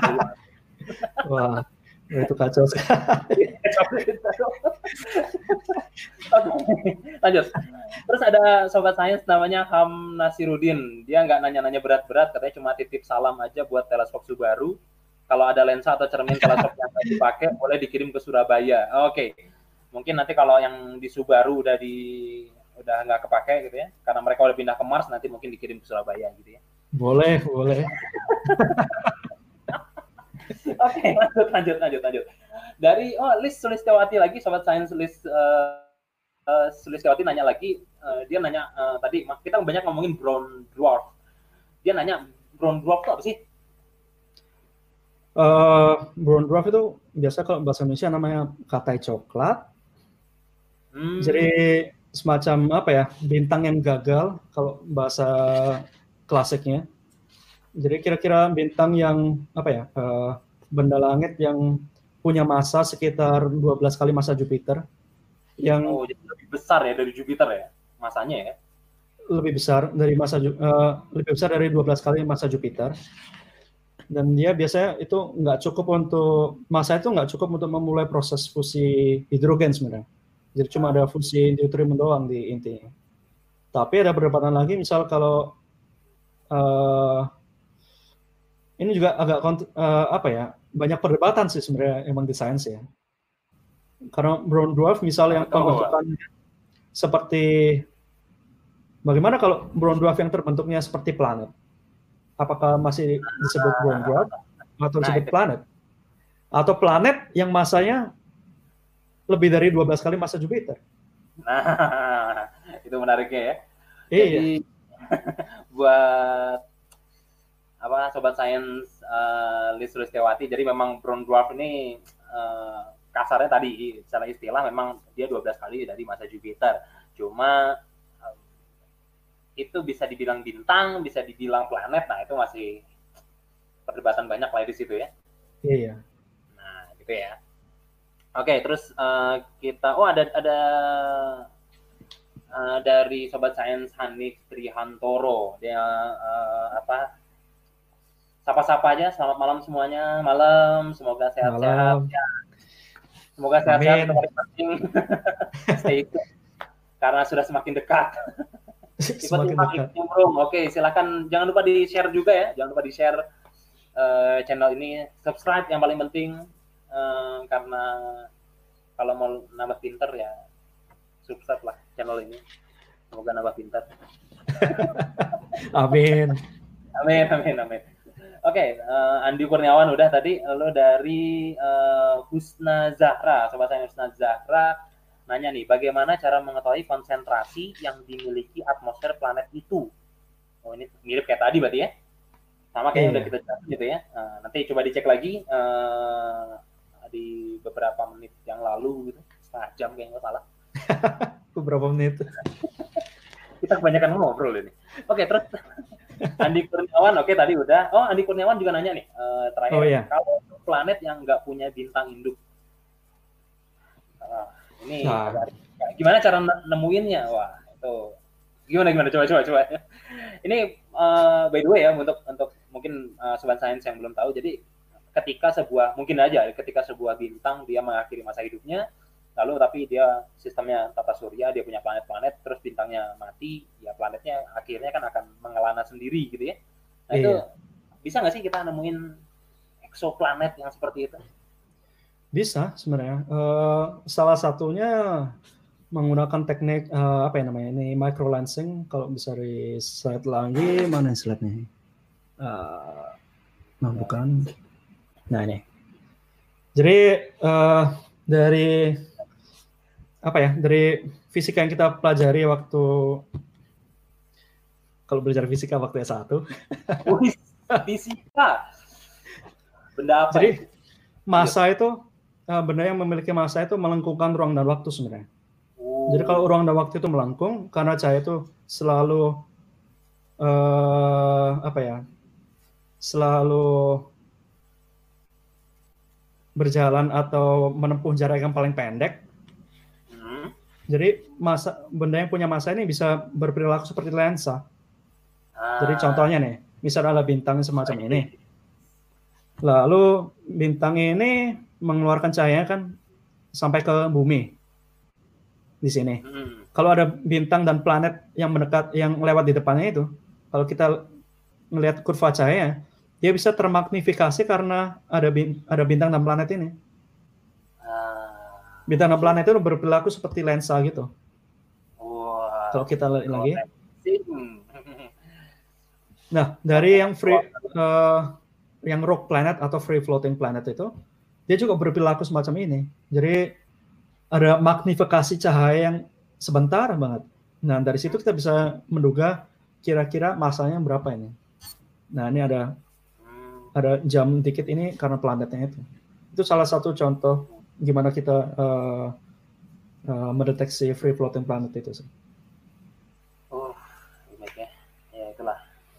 wah itu kacau sekali lanjut. Terus ada sobat sains namanya Ham Nasirudin dia nggak nanya-nanya berat-berat katanya cuma titip salam aja buat teleskop Subaru. Kalau ada lensa atau cermin teleskop yang dipakai boleh dikirim ke Surabaya. Oke. Okay mungkin nanti kalau yang di Subaru udah di udah nggak kepake gitu ya karena mereka udah pindah ke Mars nanti mungkin dikirim ke Surabaya gitu ya. Boleh boleh oke okay, lanjut lanjut lanjut lanjut dari oh list Sulistiawati lagi sobat sains list uh, uh, Sulistiawati nanya lagi uh, dia nanya uh, tadi kita banyak ngomongin brown dwarf dia nanya brown dwarf itu apa sih Uh, brown dwarf itu biasa kalau bahasa Indonesia namanya katai coklat Hmm. Jadi semacam apa ya bintang yang gagal kalau bahasa klasiknya. Jadi kira-kira bintang yang apa ya uh, benda langit yang punya massa sekitar 12 kali massa Jupiter. Yang oh, jadi lebih besar ya dari Jupiter ya masanya ya? Lebih besar dari massa uh, lebih besar dari 12 kali massa Jupiter. Dan dia biasanya itu nggak cukup untuk massa itu nggak cukup untuk memulai proses fusi hidrogen sebenarnya jadi cuma ada fungsi deuterium doang di intinya. Tapi ada perdebatan lagi, misal kalau uh, ini juga agak uh, apa ya banyak perdebatan sih sebenarnya emang di sains ya. Karena brown dwarf misal yang pembentukan seperti bagaimana kalau brown dwarf yang terbentuknya seperti planet? Apakah masih disebut brown dwarf atau disebut nah, planet? Atau planet yang masanya lebih dari 12 kali masa Jupiter. Nah, itu menariknya ya. Iya. Jadi, buat apa sobat sains uh, Liz Sulistiawati, jadi memang brown dwarf ini uh, kasarnya tadi secara istilah memang dia 12 kali dari masa Jupiter. Cuma um, itu bisa dibilang bintang, bisa dibilang planet. Nah, itu masih perdebatan banyak lah di situ ya. Iya. Nah, gitu ya. Oke, okay, terus uh, kita oh ada ada uh, dari sobat sains Hanif Trihantoro. Dia uh, apa? Sapa-sapa aja. Selamat malam semuanya. Malam, semoga sehat-sehat ya. Semoga sehat-sehat. Stay. Karena sudah semakin dekat. semakin dekat. Oke, silakan jangan lupa di-share juga ya. Jangan lupa di-share uh, channel ini, subscribe yang paling penting uh, karena kalau mau nambah pinter ya subscribe lah channel ini semoga nambah pinter amin amin amin amin oke okay, uh, eh, Andi Kurniawan udah tadi lo dari uh, Husna Zahra sobat saya Husna Zahra nanya nih bagaimana cara mengetahui konsentrasi yang dimiliki atmosfer planet itu? Oh ini mirip kayak tadi berarti ya? Sama kayak yeah. udah kita cari gitu ya. Uh, nanti coba dicek lagi uh, di beberapa menit yang lalu gitu. Setengah jam kayaknya salah. Beberapa menit? Kita kebanyakan ngobrol ini. Oke terus Andi Kurniawan oke tadi udah. Oh Andi Kurniawan juga nanya nih uh, terakhir. Oh, iya. kalau planet yang nggak punya bintang induk? Uh, ini nah. gimana cara nemuinnya? Wah itu. Gimana gimana? Coba coba coba. Ini uh, by the way ya untuk untuk mungkin uh, sobat sains yang belum tahu jadi ketika sebuah mungkin aja ketika sebuah bintang dia mengakhiri masa hidupnya lalu tapi dia sistemnya tata surya dia punya planet-planet terus bintangnya mati ya planetnya akhirnya kan akan mengelana sendiri gitu ya. Nah iya. itu bisa nggak sih kita nemuin eksoplanet yang seperti itu? Bisa sebenarnya. Uh, salah satunya menggunakan teknik uh, apa ya namanya ini micro lensing kalau bisa di slide lagi. Mana slide-nya? Uh, nah bukan. Nah ini. Jadi uh, dari apa ya dari fisika yang kita pelajari waktu kalau belajar fisika waktu S1. fisika. Benda apa? Jadi masa itu uh, benda yang memiliki masa itu melengkungkan ruang dan waktu sebenarnya. Oh. Jadi kalau ruang dan waktu itu melengkung karena cahaya itu selalu uh, apa ya? Selalu berjalan atau menempuh jarak yang paling pendek. Jadi masa benda yang punya masa ini bisa berperilaku seperti lensa. Ah. Jadi contohnya nih, misalnya ada bintang semacam ini. Lalu bintang ini mengeluarkan cahaya kan sampai ke bumi di sini. Hmm. Kalau ada bintang dan planet yang mendekat, yang lewat di depannya itu, kalau kita melihat kurva cahaya, dia bisa termagnifikasi karena ada ada bintang dan planet ini. Bintang dan planet itu berperilaku seperti lensa gitu. Wow. Kalau kita lihat lagi. Nah, dari yang free uh, yang rock planet atau free floating planet itu, dia juga berperilaku semacam ini. Jadi ada magnifikasi cahaya yang sebentar banget. Nah, dari situ kita bisa menduga kira-kira masanya berapa ini. Nah, ini ada ada jam dikit ini karena planetnya itu. Itu salah satu contoh gimana kita uh, uh, mendeteksi free floating planet itu sih. Oh, ini ya. Ya itulah.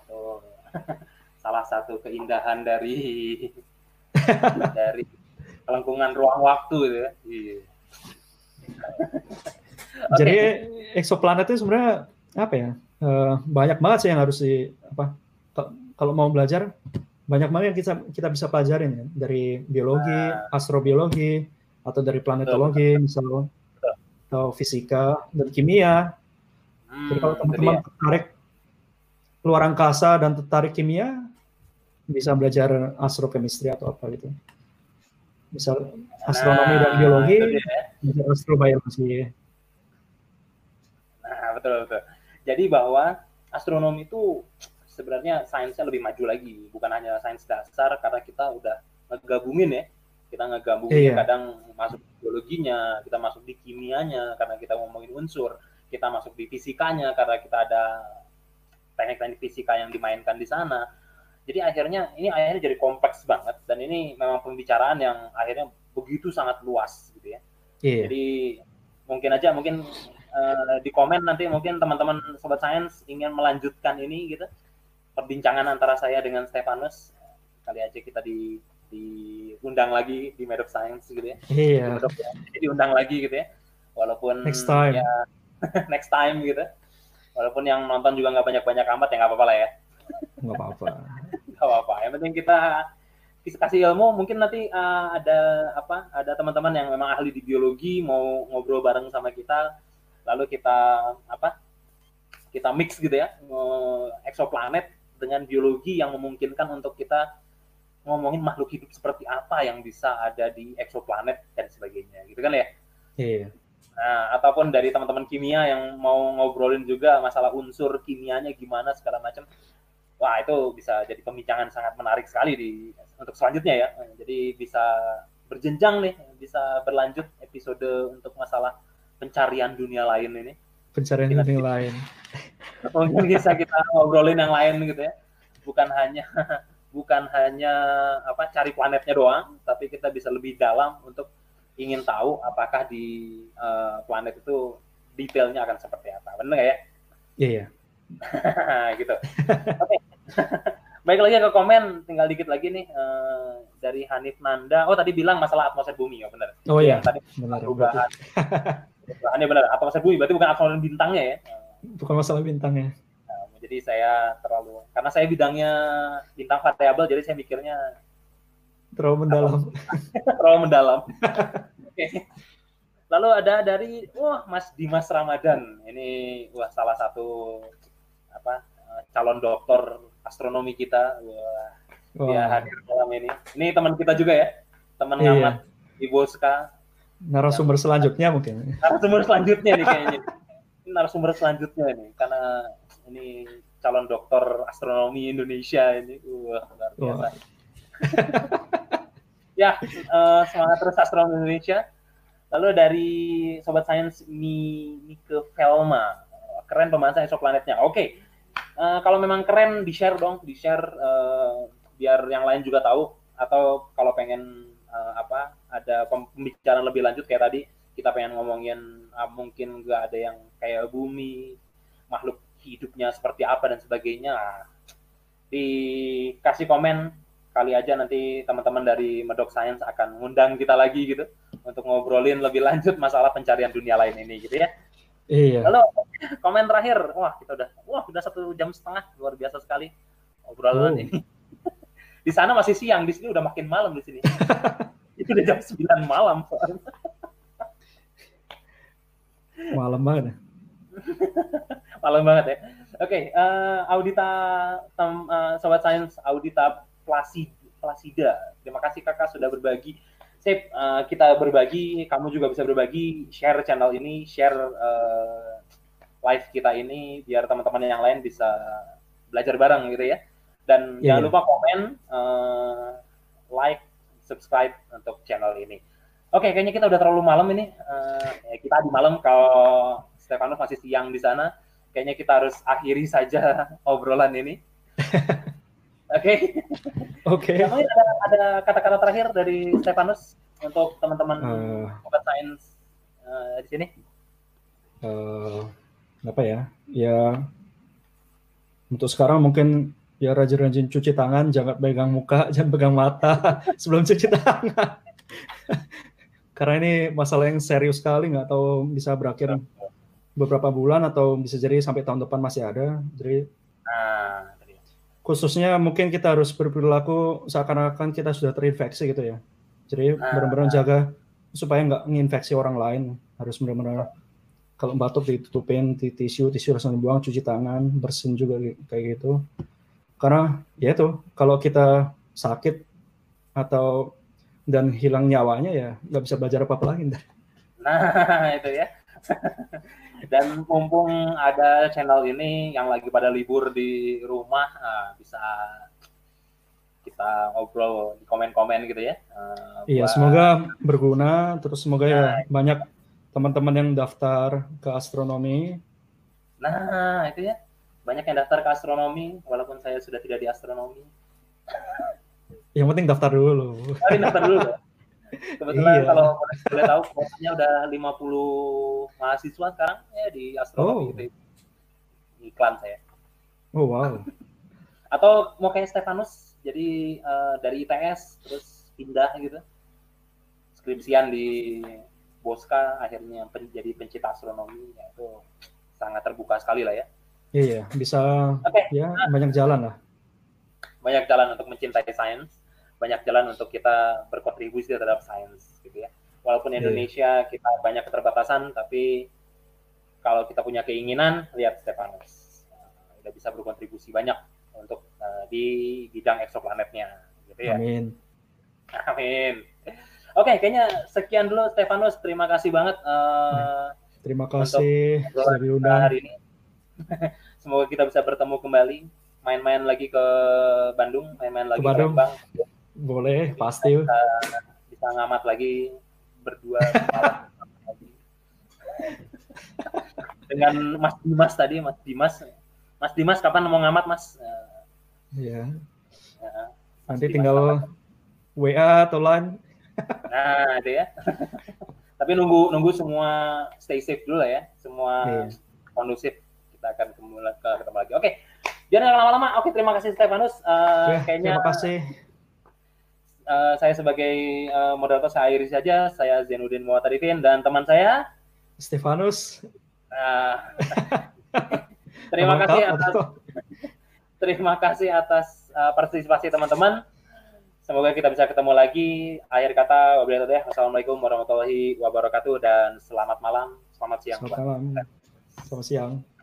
Oh, salah satu keindahan dari dari kelengkungan ruang waktu gitu ya. Iya. Jadi okay. eksoplanet itu sebenarnya apa ya? Uh, banyak banget sih yang harus di apa kalau mau belajar banyak banget yang kita kita bisa pelajarin ya dari biologi, nah. astrobiologi atau dari planetologi misalnya atau fisika dan kimia. Hmm, Jadi kalau teman-teman tertarik luar angkasa dan tertarik kimia bisa belajar astrochemistry atau apa gitu. Misal astronomi nah, dan biologi, ya. astrobiologi. Nah, betul betul. Jadi bahwa astronomi itu sebenarnya sainsnya lebih maju lagi bukan hanya sains dasar karena kita udah ngegabungin ya kita ngegabungin iya. kadang masuk biologinya kita masuk di kimianya karena kita ngomongin unsur kita masuk di fisikanya karena kita ada teknik-teknik fisika yang dimainkan di sana jadi akhirnya ini akhirnya jadi kompleks banget dan ini memang pembicaraan yang akhirnya begitu sangat luas gitu ya iya. jadi mungkin aja mungkin uh, di komen nanti mungkin teman-teman sobat sains ingin melanjutkan ini gitu perbincangan antara saya dengan Stefanus kali aja kita di diundang lagi di Mad of Science gitu ya. Iya. Di ya. diundang lagi gitu ya. Walaupun next time. ya next time gitu. Walaupun yang nonton juga nggak banyak-banyak amat ya nggak apa-apa lah ya. Nggak apa-apa. nggak apa-apa. Yang penting kita kasih ilmu mungkin nanti uh, ada apa ada teman-teman yang memang ahli di biologi mau ngobrol bareng sama kita lalu kita apa kita mix gitu ya exoplanet dengan biologi yang memungkinkan untuk kita ngomongin makhluk hidup seperti apa yang bisa ada di exoplanet dan sebagainya gitu kan ya? Iya. Nah ataupun dari teman-teman kimia yang mau ngobrolin juga masalah unsur kimianya gimana segala macam. Wah itu bisa jadi pembicaraan sangat menarik sekali di untuk selanjutnya ya. Jadi bisa berjenjang nih bisa berlanjut episode untuk masalah pencarian dunia lain ini. Pencarian dunia lain. Mungkin bisa kita ngobrolin yang lain gitu ya. Bukan hanya bukan hanya apa cari planetnya doang tapi kita bisa lebih dalam untuk ingin tahu apakah di uh, planet itu detailnya akan seperti apa. Benar nggak ya? Iya yeah, yeah. gitu. Oke. Baik lagi ke komen tinggal dikit lagi nih uh, dari Hanif Nanda. Oh tadi bilang masalah atmosfer bumi ya benar. Oh iya. Tadi benar perubahan. perubahannya benar atmosfer bumi berarti bukan atmosfer bintangnya ya? Bukan masalah bintangnya jadi saya terlalu karena saya bidangnya bintang variabel jadi saya mikirnya terlalu mendalam. Terlalu mendalam. Oke. Lalu ada dari wah Mas Dimas Ramadan. Ini wah salah satu apa calon dokter astronomi kita. Wah wow. dia hadir dalam ini. Ini teman kita juga ya teman iya. ngamat di Boska narasumber selanjutnya mungkin. Narasumber selanjutnya nih kayaknya. Narasumber selanjutnya nih karena ini calon dokter astronomi Indonesia ini uh luar biasa. ya, uh, semangat terus astronomi Indonesia. Lalu dari sobat sains Mi Mike Velma, keren pembahasan exoplanetnya. Oke, okay. uh, kalau memang keren di share dong, di share uh, biar yang lain juga tahu. Atau kalau pengen uh, apa ada pembicaraan lebih lanjut kayak tadi kita pengen ngomongin uh, mungkin nggak ada yang kayak bumi makhluk hidupnya seperti apa dan sebagainya dikasih komen kali aja nanti teman-teman dari Medok Science akan ngundang kita lagi gitu untuk ngobrolin lebih lanjut masalah pencarian dunia lain ini gitu ya Iya. Lalu komen terakhir, wah kita udah, wah udah satu jam setengah, luar biasa sekali obrolan oh. ini. di sana masih siang, di sini udah makin malam di sini. Itu udah jam 9 malam. malam banget ya. malam banget ya. Oke, okay, uh, eh, Audita, tem, uh, Sobat Sains, Audita Placida, Placida. Terima kasih kakak sudah berbagi Sip, uh, kita berbagi, kamu juga bisa berbagi, share channel ini, share uh, live kita ini, biar teman-teman yang lain bisa belajar bareng gitu ya. Dan yeah. jangan iya. lupa komen, uh, like, subscribe untuk channel ini. Oke, okay, kayaknya kita udah terlalu malam ini. Uh, ya kita di malam, kalau Stefanus masih siang di sana, kayaknya kita harus akhiri saja obrolan ini. Oke. Oke. Ada kata-kata terakhir dari Stefanus untuk teman-teman uh, sains uh, di sini? Uh, apa ya? Ya untuk sekarang mungkin ya rajin-rajin cuci tangan, jangan pegang muka, jangan pegang mata sebelum cuci tangan. Karena ini masalah yang serius sekali, nggak tahu bisa berakhir beberapa bulan atau bisa jadi sampai tahun depan masih ada. Jadi nah, khususnya mungkin kita harus berperilaku seakan-akan kita sudah terinfeksi gitu ya. Jadi ah. benar-benar jaga supaya nggak menginfeksi orang lain. Harus benar-benar kalau batuk ditutupin di tisu, tisu langsung dibuang, cuci tangan, bersin juga kayak gitu. Karena ya itu kalau kita sakit atau dan hilang nyawanya ya nggak bisa belajar apa-apa lagi. Nah itu ya. Dan mumpung ada channel ini yang lagi pada libur di rumah, nah, bisa kita ngobrol di komen-komen gitu ya. Uh, iya, buat... semoga berguna. Terus semoga ya nah, ya banyak teman-teman yang daftar ke astronomi. Nah, itu ya. Banyak yang daftar ke astronomi, walaupun saya sudah tidak di astronomi. Yang penting daftar dulu. Tapi daftar dulu. Kebetulan iya. kalau boleh tahu kuotanya udah 50 mahasiswa sekarang ya di astronomi oh. gitu. Iklan saya. Oh wow. Atau mau kayak Stefanus jadi uh, dari ITS terus pindah gitu. Skripsian di Bosca akhirnya pen, jadi pencipta astronomi ya itu sangat terbuka sekali lah ya. Iya, bisa okay. ya banyak jalan lah. Banyak jalan untuk mencintai sains banyak jalan untuk kita berkontribusi terhadap sains gitu ya. Walaupun iya. Indonesia kita banyak keterbatasan, tapi kalau kita punya keinginan, lihat Stefanus uh, udah bisa berkontribusi banyak untuk uh, di bidang eksoplanetnya, gitu ya. Amin. Amin. Oke, okay, kayaknya sekian dulu Stefanus. Terima kasih banget. Uh, Terima kasih sudah diundang hari ini. Semoga kita bisa bertemu kembali, main-main lagi ke Bandung, main-main lagi ke, Bandung. ke Lembang. Boleh, pasti. Bisa, bisa ngamat lagi berdua Dengan Mas Dimas tadi, Mas Dimas. Mas Dimas kapan mau ngamat, Mas? Iya. Ya, Nanti Dimas tinggal ngamat. WA atau line. Nah, itu ya. Tapi nunggu nunggu semua stay safe dulu lah ya. Semua iya. kondusif. Kita akan ketemu, ketemu lagi. Oke. Nggak lama-lama. Oke, terima kasih Stefanus. Uh, ya, kayaknya terima kasih uh, saya sebagai uh, moderator saya akhiri saja. Saya Zainuddin Muatarifin dan teman saya Stefanus. Uh, terima kasih atas terima kasih atas uh, partisipasi teman-teman. Semoga kita bisa ketemu lagi. Akhir kata, wabillahi Wassalamualaikum warahmatullahi wabarakatuh dan selamat malam, selamat siang. Selamat malam. Selamat siang.